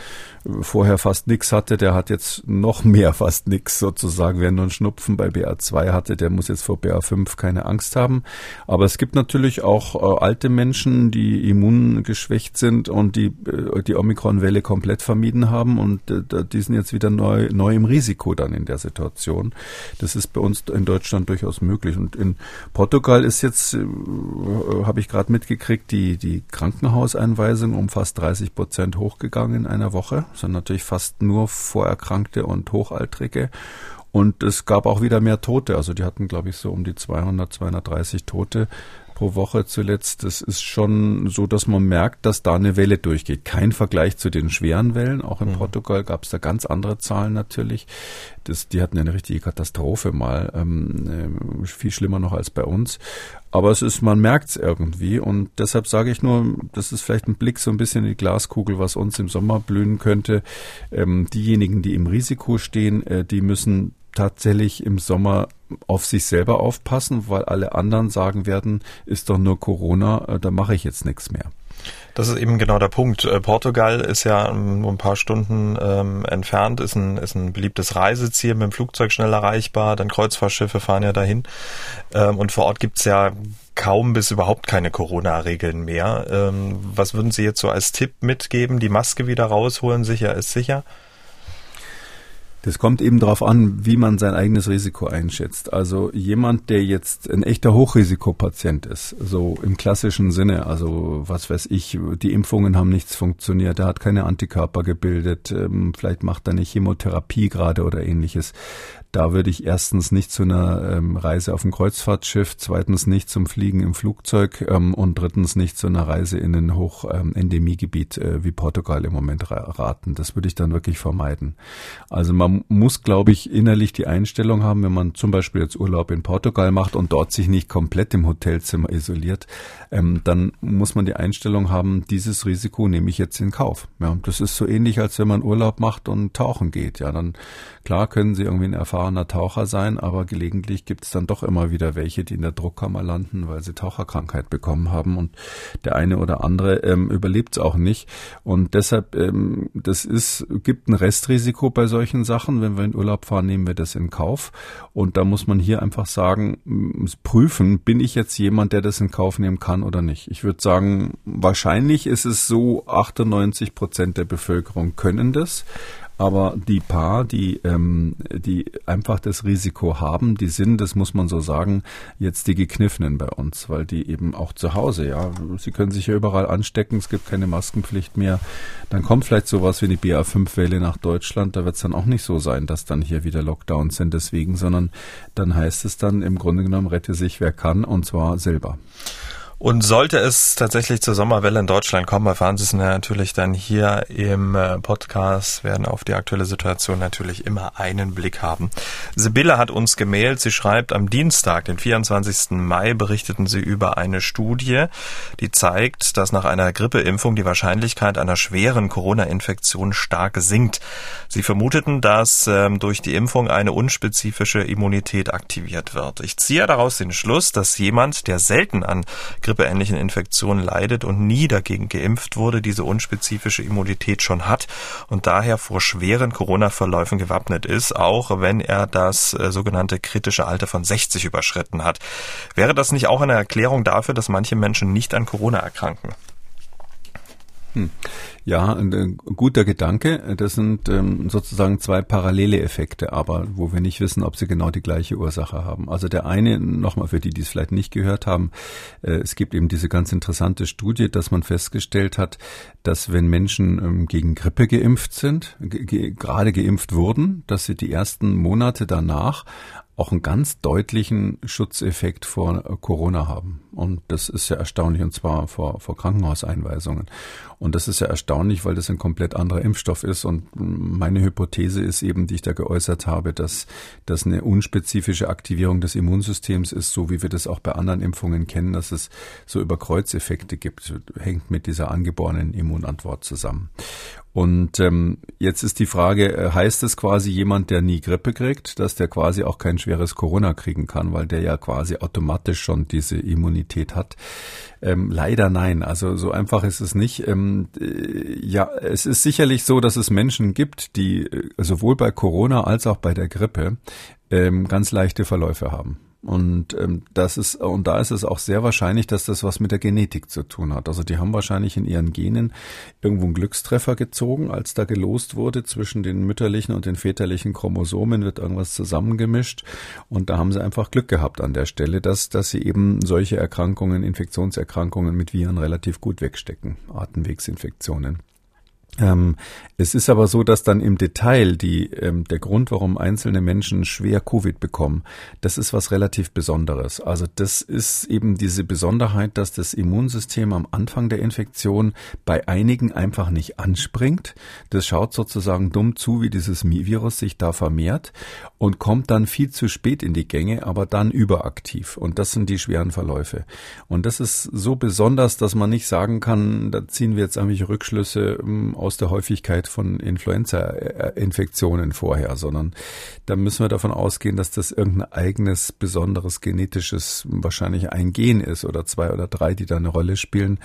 vorher fast nichts hatte, der hat jetzt noch mehr fast nichts sozusagen. Wer nur einen Schnupfen bei BA2 hatte, der muss jetzt vor BA5 keine Angst haben. Aber es gibt natürlich auch äh, alte Menschen, die immungeschwächt sind und die äh, die Omikron-Welle komplett vermieden haben und äh, die sind jetzt wieder neu, neu im Risiko dann in der Situation. Das ist bei uns in Deutschland durchaus möglich. Und in Portugal ist jetzt, äh, habe ich gerade mitgekriegt, die, die Krankenhauseinweisung um fast 30 Prozent hochgegangen in einer Woche sind natürlich fast nur Vorerkrankte und Hochaltrige. Und es gab auch wieder mehr Tote. Also die hatten, glaube ich, so um die 200, 230 Tote pro Woche zuletzt. Das ist schon so, dass man merkt, dass da eine Welle durchgeht. Kein Vergleich zu den schweren Wellen. Auch in mhm. Portugal gab es da ganz andere Zahlen natürlich. Das, die hatten eine richtige Katastrophe mal. Ähm, äh, viel schlimmer noch als bei uns. Aber es ist, man merkt es irgendwie. Und deshalb sage ich nur, das ist vielleicht ein Blick so ein bisschen in die Glaskugel, was uns im Sommer blühen könnte. Ähm, diejenigen, die im Risiko stehen, äh, die müssen tatsächlich im Sommer auf sich selber aufpassen, weil alle anderen sagen werden, ist doch nur Corona, äh, da mache ich jetzt nichts mehr. Das ist eben genau der Punkt. Äh, Portugal ist ja nur ein paar Stunden ähm, entfernt, ist ein, ist ein beliebtes Reiseziel, mit dem Flugzeug schnell erreichbar, dann Kreuzfahrtschiffe fahren ja dahin. Ähm, und vor Ort gibt's ja kaum bis überhaupt keine Corona-Regeln mehr. Ähm, was würden Sie jetzt so als Tipp mitgeben? Die Maske wieder rausholen, sicher ist sicher? Das kommt eben darauf an, wie man sein eigenes Risiko einschätzt. Also jemand, der jetzt ein echter Hochrisikopatient ist, so im klassischen Sinne, also was weiß ich, die Impfungen haben nichts funktioniert, er hat keine Antikörper gebildet, ähm, vielleicht macht er eine Chemotherapie gerade oder ähnliches. Da würde ich erstens nicht zu einer ähm, Reise auf ein Kreuzfahrtschiff, zweitens nicht zum Fliegen im Flugzeug ähm, und drittens nicht zu einer Reise in ein Hochendemiegebiet äh, wie Portugal im Moment raten. Das würde ich dann wirklich vermeiden. Also man muss, glaube ich, innerlich die Einstellung haben, wenn man zum Beispiel jetzt Urlaub in Portugal macht und dort sich nicht komplett im Hotelzimmer isoliert, ähm, dann muss man die Einstellung haben, dieses Risiko nehme ich jetzt in Kauf. Ja, das ist so ähnlich, als wenn man Urlaub macht und tauchen geht. Ja, dann klar können Sie irgendwie ein erfahrener Taucher sein, aber gelegentlich gibt es dann doch immer wieder welche, die in der Druckkammer landen, weil sie Taucherkrankheit bekommen haben und der eine oder andere ähm, überlebt es auch nicht. Und deshalb, ähm, das ist, gibt ein Restrisiko bei solchen Sachen. Wenn wir in Urlaub fahren, nehmen wir das in Kauf. Und da muss man hier einfach sagen, prüfen, bin ich jetzt jemand, der das in Kauf nehmen kann oder nicht. Ich würde sagen, wahrscheinlich ist es so, 98 Prozent der Bevölkerung können das. Aber die paar, die, ähm, die einfach das Risiko haben, die sind, das muss man so sagen, jetzt die Gekniffenen bei uns, weil die eben auch zu Hause, ja, sie können sich ja überall anstecken, es gibt keine Maskenpflicht mehr. Dann kommt vielleicht sowas wie die BA5-Welle nach Deutschland, da wird es dann auch nicht so sein, dass dann hier wieder Lockdowns sind deswegen, sondern dann heißt es dann im Grunde genommen, rette sich wer kann und zwar selber. Und sollte es tatsächlich zur Sommerwelle in Deutschland kommen, erfahren Sie es natürlich dann hier im äh, Podcast, werden auf die aktuelle Situation natürlich immer einen Blick haben. Sibylle hat uns gemailt, sie schreibt, am Dienstag, den 24. Mai, berichteten sie über eine Studie, die zeigt, dass nach einer Grippeimpfung die Wahrscheinlichkeit einer schweren Corona-Infektion stark sinkt. Sie vermuteten, dass ähm, durch die Impfung eine unspezifische Immunität aktiviert wird. Ich ziehe daraus den Schluss, dass jemand, der selten an Grippe grippeähnlichen Infektionen leidet und nie dagegen geimpft wurde, diese unspezifische Immunität schon hat und daher vor schweren Corona-Verläufen gewappnet ist, auch wenn er das äh, sogenannte kritische Alter von 60 überschritten hat. Wäre das nicht auch eine Erklärung dafür, dass manche Menschen nicht an Corona erkranken? Hm. Ja, ein guter Gedanke. Das sind ähm, sozusagen zwei parallele Effekte, aber wo wir nicht wissen, ob sie genau die gleiche Ursache haben. Also der eine, nochmal für die, die es vielleicht nicht gehört haben, äh, es gibt eben diese ganz interessante Studie, dass man festgestellt hat, dass wenn Menschen ähm, gegen Grippe geimpft sind, ge gerade geimpft wurden, dass sie die ersten Monate danach auch einen ganz deutlichen Schutzeffekt vor Corona haben. Und das ist ja erstaunlich, und zwar vor, vor Krankenhauseinweisungen. Und das ist ja erstaunlich, weil das ein komplett anderer Impfstoff ist. Und meine Hypothese ist eben, die ich da geäußert habe, dass das eine unspezifische Aktivierung des Immunsystems ist, so wie wir das auch bei anderen Impfungen kennen, dass es so Überkreuzeffekte gibt, hängt mit dieser angeborenen Immunantwort zusammen. Und ähm, jetzt ist die Frage, äh, heißt es quasi jemand, der nie Grippe kriegt, dass der quasi auch kein schweres Corona kriegen kann, weil der ja quasi automatisch schon diese Immunität hat? Ähm, leider nein. Also so einfach ist es nicht. Ähm, äh, ja, es ist sicherlich so, dass es Menschen gibt, die äh, sowohl bei Corona als auch bei der Grippe ähm, ganz leichte Verläufe haben. Und ähm, das ist und da ist es auch sehr wahrscheinlich, dass das was mit der Genetik zu tun hat. Also die haben wahrscheinlich in ihren Genen irgendwo einen Glückstreffer gezogen, als da gelost wurde zwischen den mütterlichen und den väterlichen Chromosomen wird irgendwas zusammengemischt und da haben sie einfach Glück gehabt an der Stelle, dass dass sie eben solche Erkrankungen, Infektionserkrankungen mit Viren relativ gut wegstecken, Atemwegsinfektionen. Ähm, es ist aber so, dass dann im Detail die, ähm, der Grund, warum einzelne Menschen schwer Covid bekommen, das ist was relativ Besonderes. Also das ist eben diese Besonderheit, dass das Immunsystem am Anfang der Infektion bei einigen einfach nicht anspringt. Das schaut sozusagen dumm zu, wie dieses Virus sich da vermehrt und kommt dann viel zu spät in die Gänge, aber dann überaktiv. Und das sind die schweren Verläufe. Und das ist so besonders, dass man nicht sagen kann, da ziehen wir jetzt irgendwelche Rückschlüsse ähm, aus der Häufigkeit von Influenza-Infektionen vorher, sondern da müssen wir davon ausgehen, dass das irgendein eigenes, besonderes genetisches, wahrscheinlich ein Gen ist oder zwei oder drei, die da eine Rolle spielen.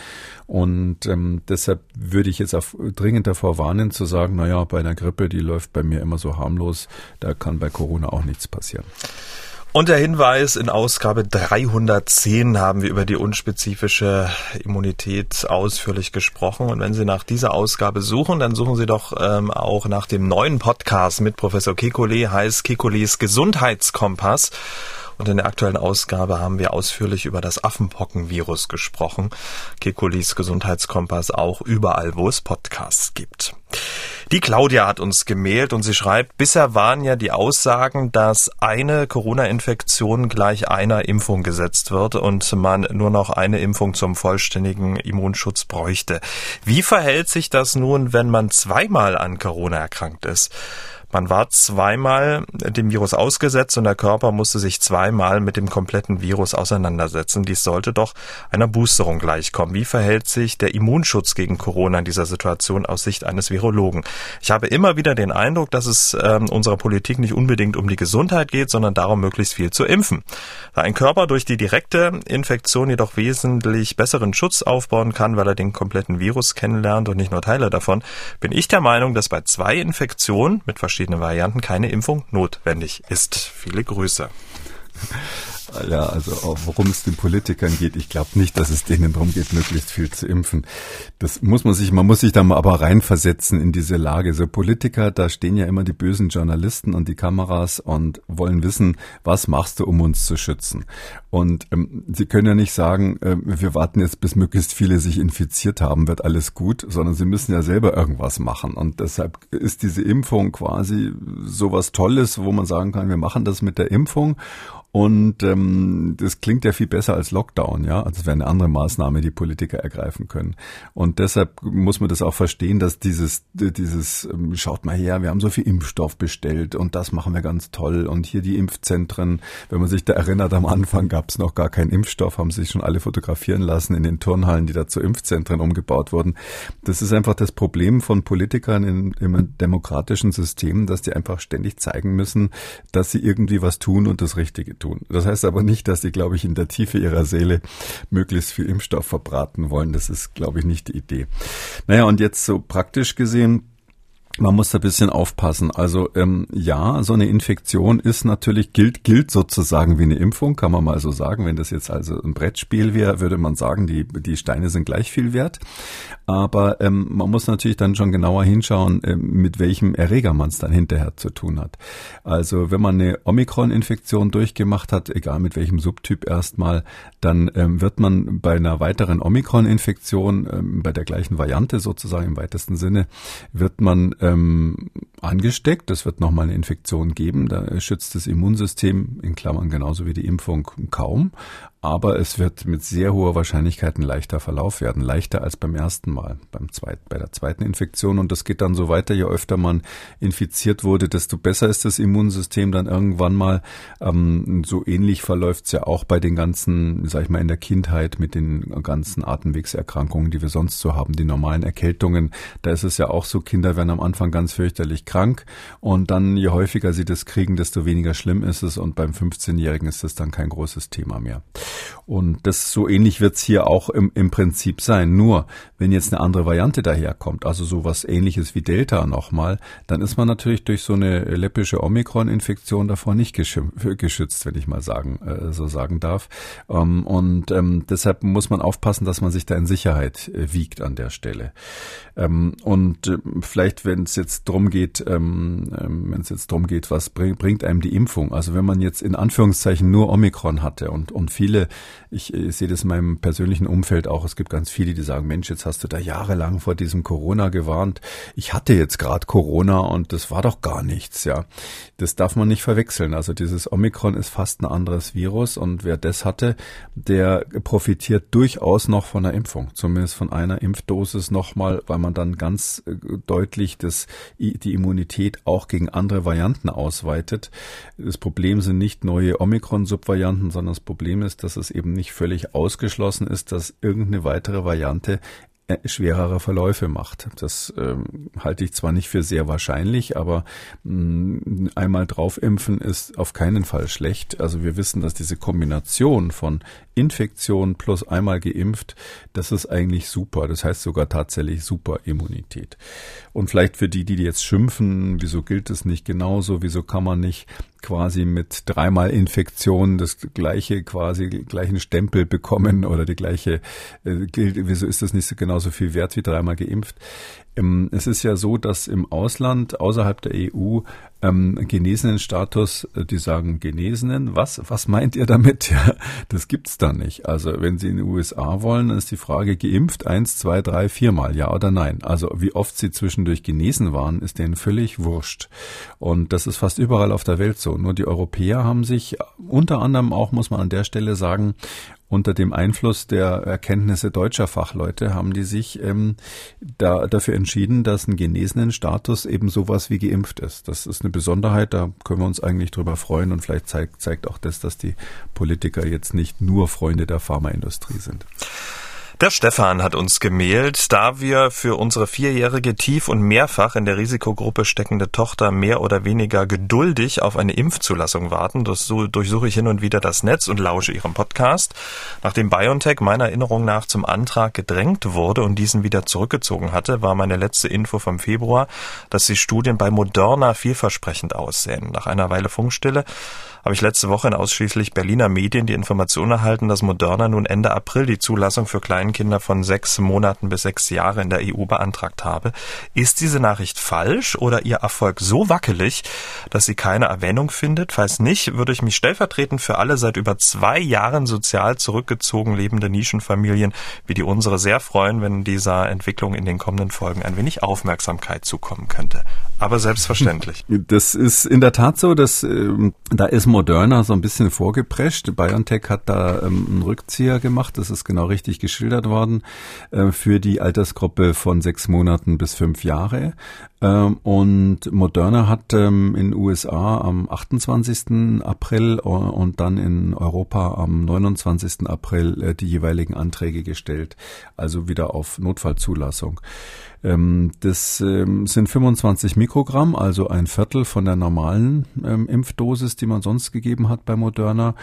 Und ähm, deshalb würde ich jetzt auf, dringend davor warnen zu sagen, naja, bei einer Grippe, die läuft bei mir immer so harmlos, da kann bei Corona auch nichts passieren. Und der Hinweis, in Ausgabe 310 haben wir über die unspezifische Immunität ausführlich gesprochen. Und wenn Sie nach dieser Ausgabe suchen, dann suchen Sie doch ähm, auch nach dem neuen Podcast mit Professor Kekulé, heißt Kekules Gesundheitskompass. Und in der aktuellen Ausgabe haben wir ausführlich über das Affenpockenvirus gesprochen. Kekulis Gesundheitskompass auch überall, wo es Podcasts gibt. Die Claudia hat uns gemailt und sie schreibt, bisher waren ja die Aussagen, dass eine Corona-Infektion gleich einer Impfung gesetzt wird und man nur noch eine Impfung zum vollständigen Immunschutz bräuchte. Wie verhält sich das nun, wenn man zweimal an Corona erkrankt ist? Man war zweimal dem Virus ausgesetzt und der Körper musste sich zweimal mit dem kompletten Virus auseinandersetzen. Dies sollte doch einer Boosterung gleichkommen. Wie verhält sich der Immunschutz gegen Corona in dieser Situation aus Sicht eines Virologen? Ich habe immer wieder den Eindruck, dass es äh, unserer Politik nicht unbedingt um die Gesundheit geht, sondern darum, möglichst viel zu impfen. Da ein Körper durch die direkte Infektion jedoch wesentlich besseren Schutz aufbauen kann, weil er den kompletten Virus kennenlernt und nicht nur Teile davon, bin ich der Meinung, dass bei zwei Infektionen mit verschiedenen Varianten keine Impfung notwendig ist. Viele Grüße. Ja, also worum es den Politikern geht, ich glaube nicht, dass es denen darum geht, möglichst viel zu impfen. Das muss man sich, man muss sich da mal aber reinversetzen in diese Lage. So Politiker, da stehen ja immer die bösen Journalisten und die Kameras und wollen wissen, was machst du, um uns zu schützen? Und ähm, sie können ja nicht sagen, äh, wir warten jetzt, bis möglichst viele sich infiziert haben, wird alles gut, sondern sie müssen ja selber irgendwas machen. Und deshalb ist diese Impfung quasi sowas Tolles, wo man sagen kann, wir machen das mit der Impfung und ähm, das klingt ja viel besser als Lockdown, ja. Also das wäre eine andere Maßnahme, die Politiker ergreifen können. Und deshalb muss man das auch verstehen, dass dieses, dieses, ähm, schaut mal her, wir haben so viel Impfstoff bestellt und das machen wir ganz toll. Und hier die Impfzentren, wenn man sich da erinnert, am Anfang gab es noch gar keinen Impfstoff, haben sich schon alle fotografieren lassen in den Turnhallen, die da zu Impfzentren umgebaut wurden. Das ist einfach das Problem von Politikern in, im demokratischen System, dass die einfach ständig zeigen müssen, dass sie irgendwie was tun und das Richtige tun. Das heißt aber nicht, dass sie, glaube ich, in der Tiefe ihrer Seele möglichst viel Impfstoff verbraten wollen. Das ist, glaube ich, nicht die Idee. Naja, und jetzt so praktisch gesehen, man muss da ein bisschen aufpassen. Also ähm, ja, so eine Infektion ist natürlich, gilt, gilt sozusagen wie eine Impfung, kann man mal so sagen. Wenn das jetzt also ein Brettspiel wäre, würde man sagen, die, die Steine sind gleich viel wert. Aber ähm, man muss natürlich dann schon genauer hinschauen, ähm, mit welchem Erreger man es dann hinterher zu tun hat. Also wenn man eine Omikron-Infektion durchgemacht hat, egal mit welchem Subtyp erstmal, dann ähm, wird man bei einer weiteren Omikron-Infektion, ähm, bei der gleichen Variante sozusagen im weitesten Sinne, wird man ähm, angesteckt. Es wird nochmal eine Infektion geben. Da schützt das Immunsystem in Klammern genauso wie die Impfung kaum aber es wird mit sehr hoher Wahrscheinlichkeit ein leichter Verlauf werden, leichter als beim ersten Mal, beim zweiten, bei der zweiten Infektion. Und das geht dann so weiter, je öfter man infiziert wurde, desto besser ist das Immunsystem dann irgendwann mal. Ähm, so ähnlich verläuft es ja auch bei den ganzen, sag ich mal, in der Kindheit mit den ganzen Atemwegserkrankungen, die wir sonst so haben, die normalen Erkältungen. Da ist es ja auch so, Kinder werden am Anfang ganz fürchterlich krank und dann, je häufiger sie das kriegen, desto weniger schlimm ist es und beim 15-Jährigen ist das dann kein großes Thema mehr. Und das so ähnlich wird es hier auch im, im Prinzip sein. Nur, wenn jetzt eine andere Variante daherkommt, also sowas ähnliches wie Delta nochmal, dann ist man natürlich durch so eine läppische Omikron-Infektion davor nicht geschützt, wenn ich mal sagen, äh, so sagen darf. Ähm, und ähm, deshalb muss man aufpassen, dass man sich da in Sicherheit äh, wiegt an der Stelle. Ähm, und äh, vielleicht, wenn es jetzt drum geht, ähm, ähm, wenn es jetzt drum geht, was bring, bringt einem die Impfung? Also wenn man jetzt in Anführungszeichen nur Omikron hatte und, und viele, ich, ich sehe das in meinem persönlichen Umfeld auch, es gibt ganz viele, die sagen, Mensch, jetzt hast du da jahrelang vor diesem Corona gewarnt. Ich hatte jetzt gerade Corona und das war doch gar nichts, ja. Das darf man nicht verwechseln. Also dieses Omikron ist fast ein anderes Virus und wer das hatte, der profitiert durchaus noch von der Impfung, zumindest von einer Impfdosis nochmal, weil man man dann ganz äh, deutlich das, die Immunität auch gegen andere Varianten ausweitet. Das Problem sind nicht neue Omikron-Subvarianten, sondern das Problem ist, dass es eben nicht völlig ausgeschlossen ist, dass irgendeine weitere Variante äh, schwerere Verläufe macht. Das ähm, halte ich zwar nicht für sehr wahrscheinlich, aber mh, mm, einmal draufimpfen ist auf keinen Fall schlecht. Also wir wissen, dass diese Kombination von Infektion plus einmal geimpft, das ist eigentlich super. Das heißt sogar tatsächlich super Immunität. Und vielleicht für die, die jetzt schimpfen, wieso gilt es nicht genauso, wieso kann man nicht quasi mit dreimal Infektion das gleiche quasi gleichen Stempel bekommen oder die gleiche äh, gilt, wieso ist das nicht so genauso viel wert wie dreimal geimpft? Es ist ja so, dass im Ausland, außerhalb der EU, ähm, genesenen Status, äh, die sagen Genesenen, was, was meint ihr damit? Ja, das gibt's da nicht. Also wenn Sie in die USA wollen, dann ist die Frage geimpft, eins, zwei, drei, viermal, ja oder nein. Also wie oft Sie zwischendurch genesen waren, ist denen völlig wurscht. Und das ist fast überall auf der Welt so. Nur die Europäer haben sich unter anderem auch, muss man an der Stelle sagen, unter dem Einfluss der Erkenntnisse deutscher Fachleute haben die sich ähm, da, dafür entschieden, dass ein genesenen Status eben sowas wie geimpft ist. Das ist eine Besonderheit, da können wir uns eigentlich drüber freuen und vielleicht zeigt, zeigt auch das, dass die Politiker jetzt nicht nur Freunde der Pharmaindustrie sind. Der Stefan hat uns gemailt, da wir für unsere vierjährige tief und mehrfach in der Risikogruppe steckende Tochter mehr oder weniger geduldig auf eine Impfzulassung warten. Das so durchsuche ich hin und wieder das Netz und lausche ihrem Podcast. Nachdem BioNTech meiner Erinnerung nach zum Antrag gedrängt wurde und diesen wieder zurückgezogen hatte, war meine letzte Info vom Februar, dass die Studien bei Moderna vielversprechend aussehen. Nach einer Weile Funkstille habe ich letzte Woche in ausschließlich Berliner Medien die Information erhalten, dass Moderna nun Ende April die Zulassung für Kleinkinder von sechs Monaten bis sechs Jahre in der EU beantragt habe. Ist diese Nachricht falsch oder Ihr Erfolg so wackelig, dass sie keine Erwähnung findet? Falls nicht, würde ich mich stellvertretend für alle seit über zwei Jahren sozial zurückgezogen lebende Nischenfamilien wie die unsere sehr freuen, wenn dieser Entwicklung in den kommenden Folgen ein wenig Aufmerksamkeit zukommen könnte. Aber selbstverständlich. Das ist in der Tat so, dass äh, da ist Moderna so ein bisschen vorgeprescht. BioNTech hat da ähm, einen Rückzieher gemacht, das ist genau richtig geschildert worden, äh, für die Altersgruppe von sechs Monaten bis fünf Jahre. Ähm, und Moderna hat ähm, in USA am 28. April äh, und dann in Europa am 29. April äh, die jeweiligen Anträge gestellt, also wieder auf Notfallzulassung. Ähm, das ähm, sind 25 Mikrogramm, also ein Viertel von der normalen ähm, Impfdosis, die man sonst gegeben hat bei Moderna.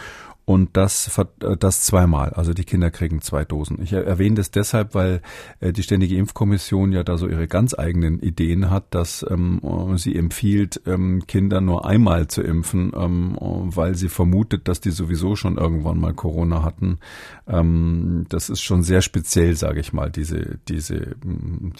Und das, äh, das zweimal. Also die Kinder kriegen zwei Dosen. Ich erwähne das deshalb, weil äh, die Ständige Impfkommission ja da so ihre ganz eigenen Ideen hat, dass ähm, sie empfiehlt, ähm, Kinder nur einmal zu impfen, ähm, weil sie vermutet, dass die sowieso schon irgendwann mal Corona hatten. Ähm, das ist schon sehr speziell, sage ich mal, diese, diese,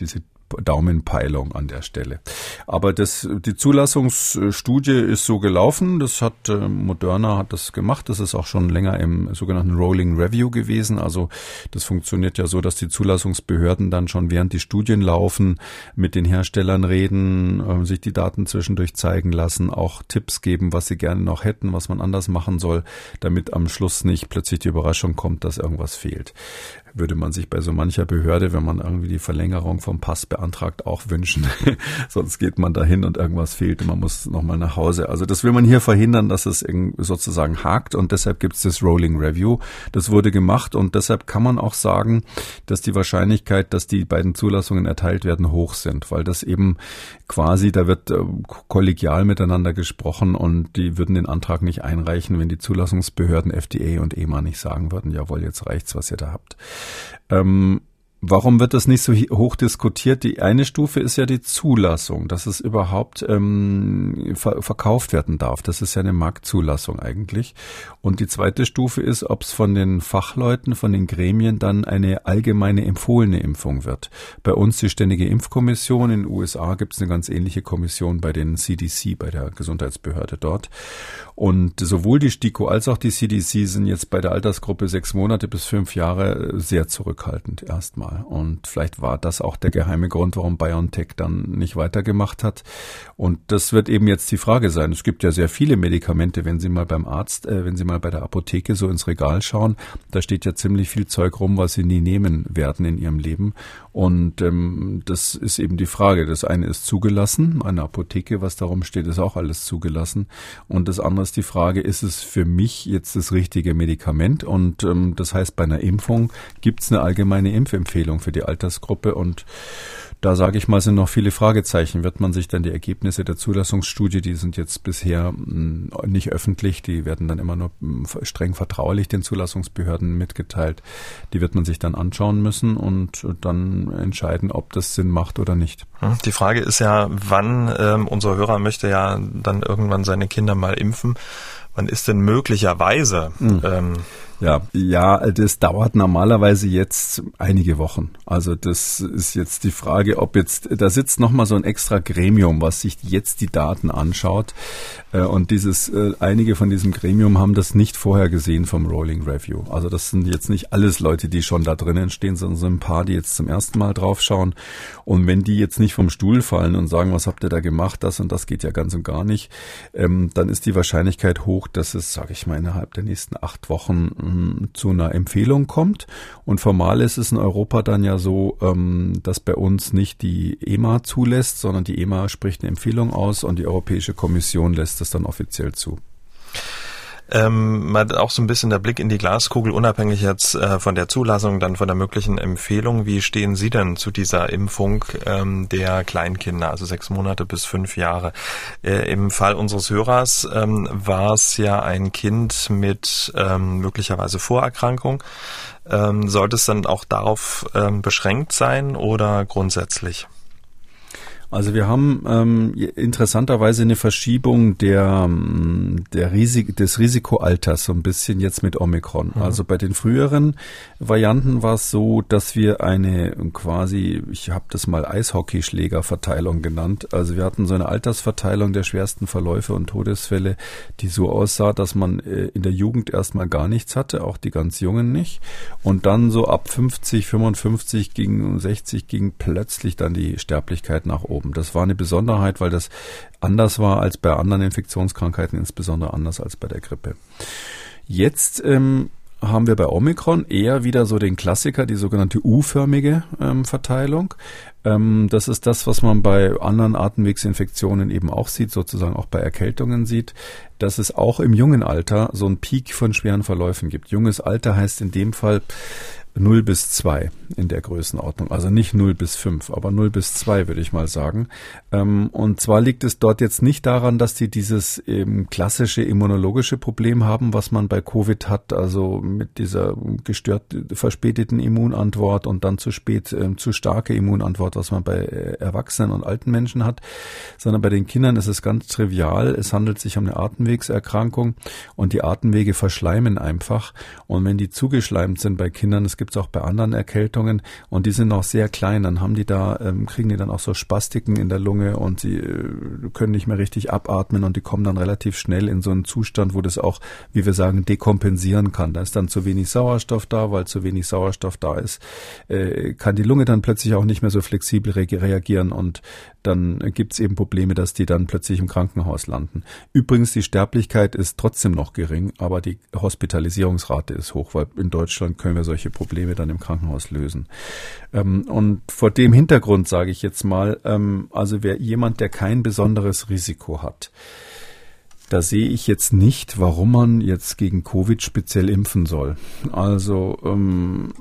diese Daumenpeilung an der Stelle. Aber das, die Zulassungsstudie ist so gelaufen. Das hat äh, Moderna hat das gemacht. Das ist auch schon länger im sogenannten Rolling Review gewesen. Also das funktioniert ja so, dass die Zulassungsbehörden dann schon während die Studien laufen mit den Herstellern reden, äh, sich die Daten zwischendurch zeigen lassen, auch Tipps geben, was sie gerne noch hätten, was man anders machen soll, damit am Schluss nicht plötzlich die Überraschung kommt, dass irgendwas fehlt würde man sich bei so mancher Behörde, wenn man irgendwie die Verlängerung vom Pass beantragt, auch wünschen. Sonst geht man dahin und irgendwas fehlt und man muss nochmal nach Hause. Also das will man hier verhindern, dass es sozusagen hakt und deshalb gibt es das Rolling Review. Das wurde gemacht und deshalb kann man auch sagen, dass die Wahrscheinlichkeit, dass die beiden Zulassungen erteilt werden, hoch sind, weil das eben quasi, da wird äh, kollegial miteinander gesprochen und die würden den Antrag nicht einreichen, wenn die Zulassungsbehörden FDA und EMA nicht sagen würden, jawohl, jetzt reicht's, was ihr da habt. Ähm, Warum wird das nicht so hoch diskutiert? Die eine Stufe ist ja die Zulassung, dass es überhaupt ähm, ver verkauft werden darf. Das ist ja eine Marktzulassung eigentlich. Und die zweite Stufe ist, ob es von den Fachleuten, von den Gremien dann eine allgemeine empfohlene Impfung wird. Bei uns die Ständige Impfkommission, in den USA gibt es eine ganz ähnliche Kommission bei den CDC, bei der Gesundheitsbehörde dort. Und sowohl die STIKO als auch die CDC sind jetzt bei der Altersgruppe sechs Monate bis fünf Jahre sehr zurückhaltend erstmal. Und vielleicht war das auch der geheime Grund, warum BioNTech dann nicht weitergemacht hat. Und das wird eben jetzt die Frage sein. Es gibt ja sehr viele Medikamente, wenn Sie mal beim Arzt, äh, wenn Sie mal bei der Apotheke so ins Regal schauen, da steht ja ziemlich viel Zeug rum, was Sie nie nehmen werden in Ihrem Leben. Und ähm, das ist eben die Frage. Das eine ist zugelassen, eine Apotheke, was darum steht, ist auch alles zugelassen. Und das andere ist die Frage, ist es für mich jetzt das richtige Medikament? Und ähm, das heißt, bei einer Impfung gibt es eine allgemeine Impfempfehlung für die Altersgruppe und da sage ich mal, sind noch viele Fragezeichen. Wird man sich dann die Ergebnisse der Zulassungsstudie, die sind jetzt bisher mm, nicht öffentlich, die werden dann immer nur mm, streng vertraulich den Zulassungsbehörden mitgeteilt. Die wird man sich dann anschauen müssen und dann entscheiden, ob das Sinn macht oder nicht. Hm, die Frage ist ja, wann ähm, unser Hörer möchte ja dann irgendwann seine Kinder mal impfen. Wann ist denn möglicherweise mhm. ähm, ja, ja, das dauert normalerweise jetzt einige Wochen. Also das ist jetzt die Frage, ob jetzt, da sitzt nochmal so ein extra Gremium, was sich jetzt die Daten anschaut. Äh, und dieses, äh, einige von diesem Gremium haben das nicht vorher gesehen vom Rolling Review. Also das sind jetzt nicht alles Leute, die schon da drinnen stehen, sondern so ein paar, die jetzt zum ersten Mal draufschauen. Und wenn die jetzt nicht vom Stuhl fallen und sagen, was habt ihr da gemacht, das und das geht ja ganz und gar nicht, ähm, dann ist die Wahrscheinlichkeit hoch, dass es, sage ich mal, innerhalb der nächsten acht Wochen ähm, zu einer Empfehlung kommt. Und formal ist es in Europa dann ja so, ähm, dass bei uns nicht die EMA zulässt, sondern die EMA spricht eine Empfehlung aus und die Europäische Kommission lässt das dann offiziell zu. Ähm, mal auch so ein bisschen der Blick in die Glaskugel, unabhängig jetzt äh, von der Zulassung, dann von der möglichen Empfehlung. Wie stehen Sie denn zu dieser Impfung ähm, der Kleinkinder, also sechs Monate bis fünf Jahre? Äh, Im Fall unseres Hörers ähm, war es ja ein Kind mit ähm, möglicherweise Vorerkrankung. Ähm, sollte es dann auch darauf ähm, beschränkt sein oder grundsätzlich? Also wir haben ähm, interessanterweise eine Verschiebung der, ähm, der Risik des Risikoalters so ein bisschen jetzt mit Omikron. Mhm. Also bei den früheren Varianten war es so, dass wir eine quasi, ich habe das mal Eishockeyschlägerverteilung genannt. Also wir hatten so eine Altersverteilung der schwersten Verläufe und Todesfälle, die so aussah, dass man äh, in der Jugend erstmal gar nichts hatte, auch die ganz Jungen nicht. Und dann so ab 50, 55 ging 60 ging plötzlich dann die Sterblichkeit nach oben oben. Das war eine Besonderheit, weil das anders war als bei anderen Infektionskrankheiten, insbesondere anders als bei der Grippe. Jetzt ähm, haben wir bei Omikron eher wieder so den Klassiker, die sogenannte U-förmige ähm, Verteilung. Ähm, das ist das, was man bei anderen Atemwegsinfektionen eben auch sieht, sozusagen auch bei Erkältungen sieht, dass es auch im jungen Alter so einen Peak von schweren Verläufen gibt. Junges Alter heißt in dem Fall 0 bis 2 in der Größenordnung. Also nicht 0 bis 5, aber 0 bis 2 würde ich mal sagen. Ähm, und zwar liegt es dort jetzt nicht daran, dass die dieses eben klassische immunologische Problem haben, was man bei Covid hat, also mit dieser gestört verspäteten Immunantwort und dann zu spät äh, zu starke Immunantwort, was man bei äh, Erwachsenen und alten Menschen hat, sondern bei den Kindern ist es ganz trivial. Es handelt sich um eine Atemwegserkrankung und die Atemwege verschleimen einfach. Und wenn die zugeschleimt sind bei Kindern, es gibt gibt es auch bei anderen Erkältungen und die sind noch sehr klein. Dann haben die da, ähm, kriegen die dann auch so Spastiken in der Lunge und sie äh, können nicht mehr richtig abatmen und die kommen dann relativ schnell in so einen Zustand, wo das auch, wie wir sagen, dekompensieren kann. Da ist dann zu wenig Sauerstoff da, weil zu wenig Sauerstoff da ist, äh, kann die Lunge dann plötzlich auch nicht mehr so flexibel re reagieren und dann gibt es eben Probleme, dass die dann plötzlich im Krankenhaus landen. Übrigens, die Sterblichkeit ist trotzdem noch gering, aber die Hospitalisierungsrate ist hoch, weil in Deutschland können wir solche Probleme dann im Krankenhaus lösen. Ähm, und vor dem Hintergrund sage ich jetzt mal, ähm, also wer jemand, der kein besonderes Risiko hat, da sehe ich jetzt nicht, warum man jetzt gegen Covid speziell impfen soll. Also ähm,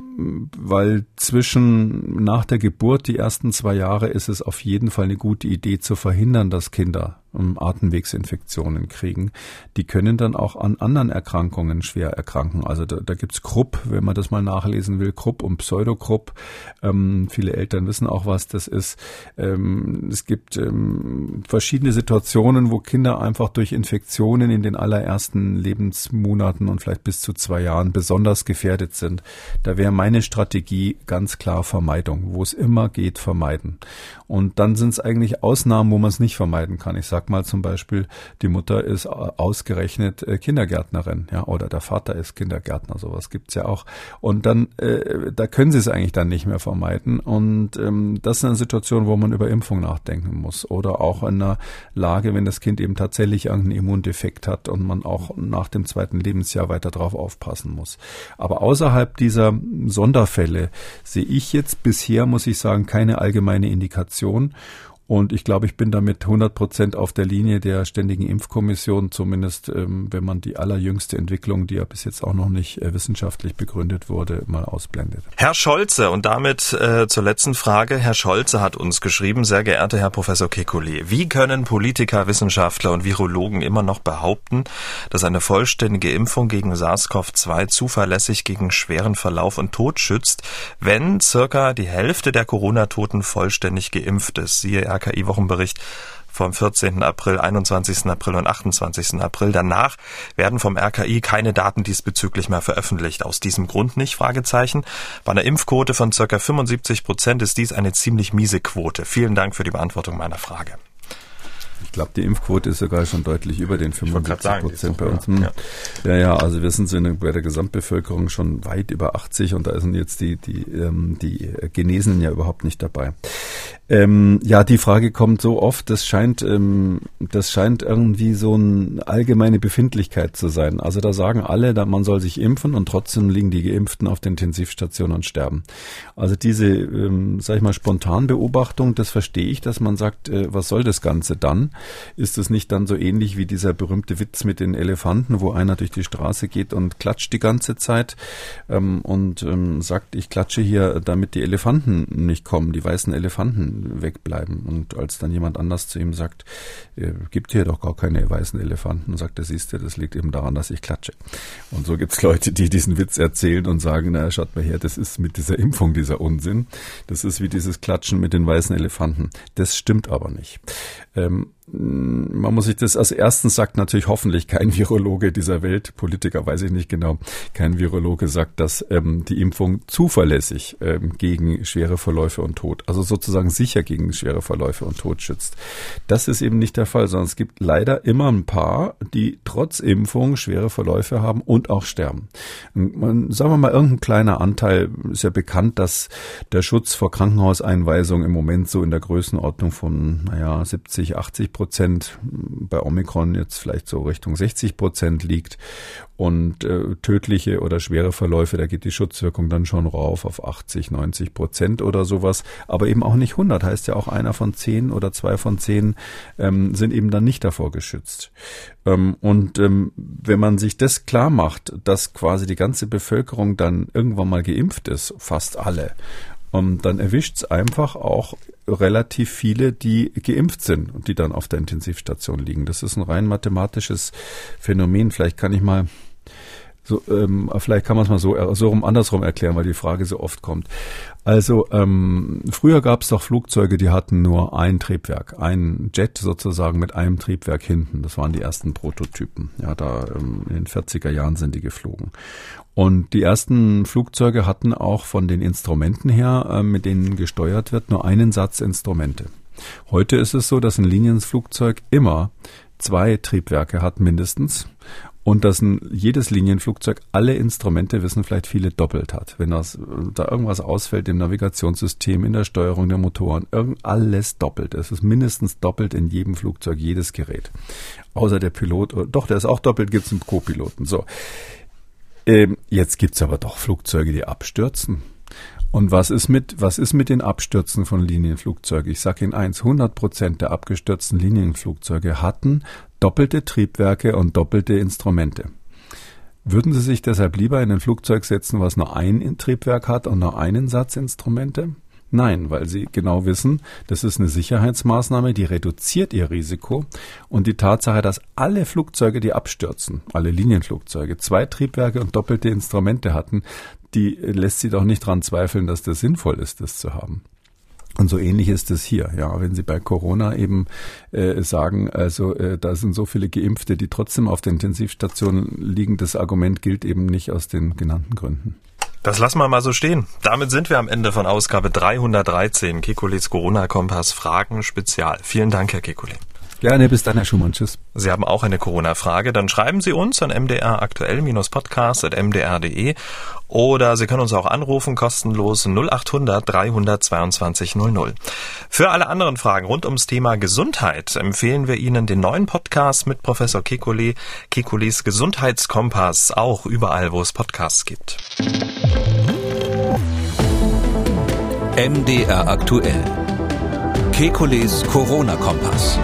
weil zwischen nach der Geburt die ersten zwei Jahre ist es auf jeden Fall eine gute Idee zu verhindern, dass Kinder Atemwegsinfektionen kriegen. Die können dann auch an anderen Erkrankungen schwer erkranken. Also da, da gibt's Krupp, wenn man das mal nachlesen will, Krupp und Pseudokrupp. Ähm, viele Eltern wissen auch, was das ist. Ähm, es gibt ähm, verschiedene Situationen, wo Kinder einfach durch Infektionen in den allerersten Lebensmonaten und vielleicht bis zu zwei Jahren besonders gefährdet sind. Da wäre meine Strategie ganz klar Vermeidung. Wo es immer geht, vermeiden. Und dann sind es eigentlich Ausnahmen, wo man es nicht vermeiden kann. Ich sag mal zum Beispiel, die Mutter ist ausgerechnet äh, Kindergärtnerin, ja, oder der Vater ist Kindergärtner, sowas gibt's ja auch. Und dann, äh, da können sie es eigentlich dann nicht mehr vermeiden. Und ähm, das ist eine Situation, wo man über Impfung nachdenken muss. Oder auch in einer Lage, wenn das Kind eben tatsächlich irgendeinen Immundefekt hat und man auch nach dem zweiten Lebensjahr weiter drauf aufpassen muss. Aber außerhalb dieser Sonderfälle sehe ich jetzt bisher, muss ich sagen, keine allgemeine Indikation. Und ich glaube, ich bin damit 100 Prozent auf der Linie der Ständigen Impfkommission, zumindest ähm, wenn man die allerjüngste Entwicklung, die ja bis jetzt auch noch nicht äh, wissenschaftlich begründet wurde, mal ausblendet. Herr Scholze, und damit äh, zur letzten Frage. Herr Scholze hat uns geschrieben, sehr geehrter Herr Professor Kekulé, wie können Politiker, Wissenschaftler und Virologen immer noch behaupten, dass eine vollständige Impfung gegen SARS-CoV-2 zuverlässig gegen schweren Verlauf und Tod schützt, wenn circa die Hälfte der Corona-Toten vollständig geimpft ist? Siehe RKI-Wochenbericht vom 14. April, 21. April und 28. April. Danach werden vom RKI keine Daten diesbezüglich mehr veröffentlicht. Aus diesem Grund nicht? Fragezeichen. Bei einer Impfquote von circa 75 Prozent ist dies eine ziemlich miese Quote. Vielen Dank für die Beantwortung meiner Frage. Ich glaube, die Impfquote ist sogar schon deutlich über den 75 Prozent bei uns. Ja. ja, ja, also wir sind so bei der Gesamtbevölkerung schon weit über 80 und da sind jetzt die, die, ähm, die Genesenen ja überhaupt nicht dabei. Ähm, ja, die Frage kommt so oft, das scheint, ähm, das scheint irgendwie so eine allgemeine Befindlichkeit zu sein. Also da sagen alle, da man soll sich impfen und trotzdem liegen die Geimpften auf der Intensivstation und sterben. Also diese, ähm, sag ich mal, Spontanbeobachtung, das verstehe ich, dass man sagt, äh, was soll das Ganze dann? Ist es nicht dann so ähnlich wie dieser berühmte Witz mit den Elefanten, wo einer durch die Straße geht und klatscht die ganze Zeit ähm, und ähm, sagt, ich klatsche hier, damit die Elefanten nicht kommen, die weißen Elefanten wegbleiben. Und als dann jemand anders zu ihm sagt, äh, gibt hier doch gar keine weißen Elefanten, sagt er, siehst du, das liegt eben daran, dass ich klatsche. Und so gibt's Leute, die diesen Witz erzählen und sagen, na, schaut mal her, das ist mit dieser Impfung dieser Unsinn. Das ist wie dieses Klatschen mit den weißen Elefanten. Das stimmt aber nicht. Ähm, man muss sich das als erstens sagt natürlich hoffentlich kein Virologe dieser Welt, Politiker weiß ich nicht genau, kein Virologe sagt, dass ähm, die Impfung zuverlässig ähm, gegen schwere Verläufe und Tod, also sozusagen sicher gegen schwere Verläufe und Tod schützt. Das ist eben nicht der Fall, sondern es gibt leider immer ein paar, die trotz Impfung schwere Verläufe haben und auch sterben. Man, sagen wir mal, irgendein kleiner Anteil ist ja bekannt, dass der Schutz vor Krankenhauseinweisung im Moment so in der Größenordnung von, naja, 70, 80 Prozent, bei Omikron jetzt vielleicht so Richtung 60 Prozent liegt und äh, tödliche oder schwere Verläufe, da geht die Schutzwirkung dann schon rauf auf 80, 90 Prozent oder sowas, aber eben auch nicht 100, heißt ja auch einer von zehn oder zwei von zehn ähm, sind eben dann nicht davor geschützt. Ähm, und ähm, wenn man sich das klar macht, dass quasi die ganze Bevölkerung dann irgendwann mal geimpft ist, fast alle, um, dann erwischt es einfach auch relativ viele, die geimpft sind und die dann auf der Intensivstation liegen. Das ist ein rein mathematisches Phänomen. Vielleicht kann ich mal so, ähm, vielleicht kann man es mal so, so rum andersrum erklären, weil die Frage so oft kommt. Also ähm, früher gab es doch Flugzeuge, die hatten nur ein Triebwerk, ein Jet sozusagen mit einem Triebwerk hinten. Das waren die ersten Prototypen. Ja, da ähm, in den 40er Jahren sind die geflogen. Und die ersten Flugzeuge hatten auch von den Instrumenten her, äh, mit denen gesteuert wird, nur einen Satz Instrumente. Heute ist es so, dass ein Linienflugzeug immer zwei Triebwerke hat mindestens und dass ein, jedes Linienflugzeug alle Instrumente, wissen vielleicht viele, doppelt hat. Wenn das, da irgendwas ausfällt im Navigationssystem, in der Steuerung der Motoren, irgend, alles doppelt. Es ist mindestens doppelt in jedem Flugzeug, jedes Gerät. Außer der Pilot, doch, der ist auch doppelt, gibt's einen Co-Piloten. So. Ähm, jetzt gibt's aber doch Flugzeuge, die abstürzen. Und was ist mit, was ist mit den Abstürzen von Linienflugzeugen? Ich sage Ihnen eins, 100 Prozent der abgestürzten Linienflugzeuge hatten doppelte Triebwerke und doppelte Instrumente. Würden Sie sich deshalb lieber in ein Flugzeug setzen, was nur ein Triebwerk hat und nur einen Satz Instrumente? Nein, weil sie genau wissen, das ist eine Sicherheitsmaßnahme, die reduziert ihr Risiko und die Tatsache, dass alle Flugzeuge, die abstürzen, alle Linienflugzeuge, zwei Triebwerke und doppelte Instrumente hatten, die lässt sie doch nicht daran zweifeln, dass das sinnvoll ist, das zu haben. Und so ähnlich ist es hier, ja, wenn Sie bei Corona eben äh, sagen, also äh, da sind so viele Geimpfte, die trotzdem auf der Intensivstation liegen, das Argument gilt eben nicht aus den genannten Gründen. Das lassen wir mal so stehen. Damit sind wir am Ende von Ausgabe 313 Kekulis Corona-Kompass Fragen Spezial. Vielen Dank, Herr Kekuli. Gerne, bis dann, Herr Schumann. Tschüss. Sie haben auch eine Corona-Frage, dann schreiben Sie uns an mdraktuell-podcast.mdr.de oder Sie können uns auch anrufen, kostenlos 0800 322 00. Für alle anderen Fragen rund ums Thema Gesundheit empfehlen wir Ihnen den neuen Podcast mit Professor Kikuli, Kikulis Gesundheitskompass, auch überall, wo es Podcasts gibt. MDR aktuell. Kekules Corona-Kompass.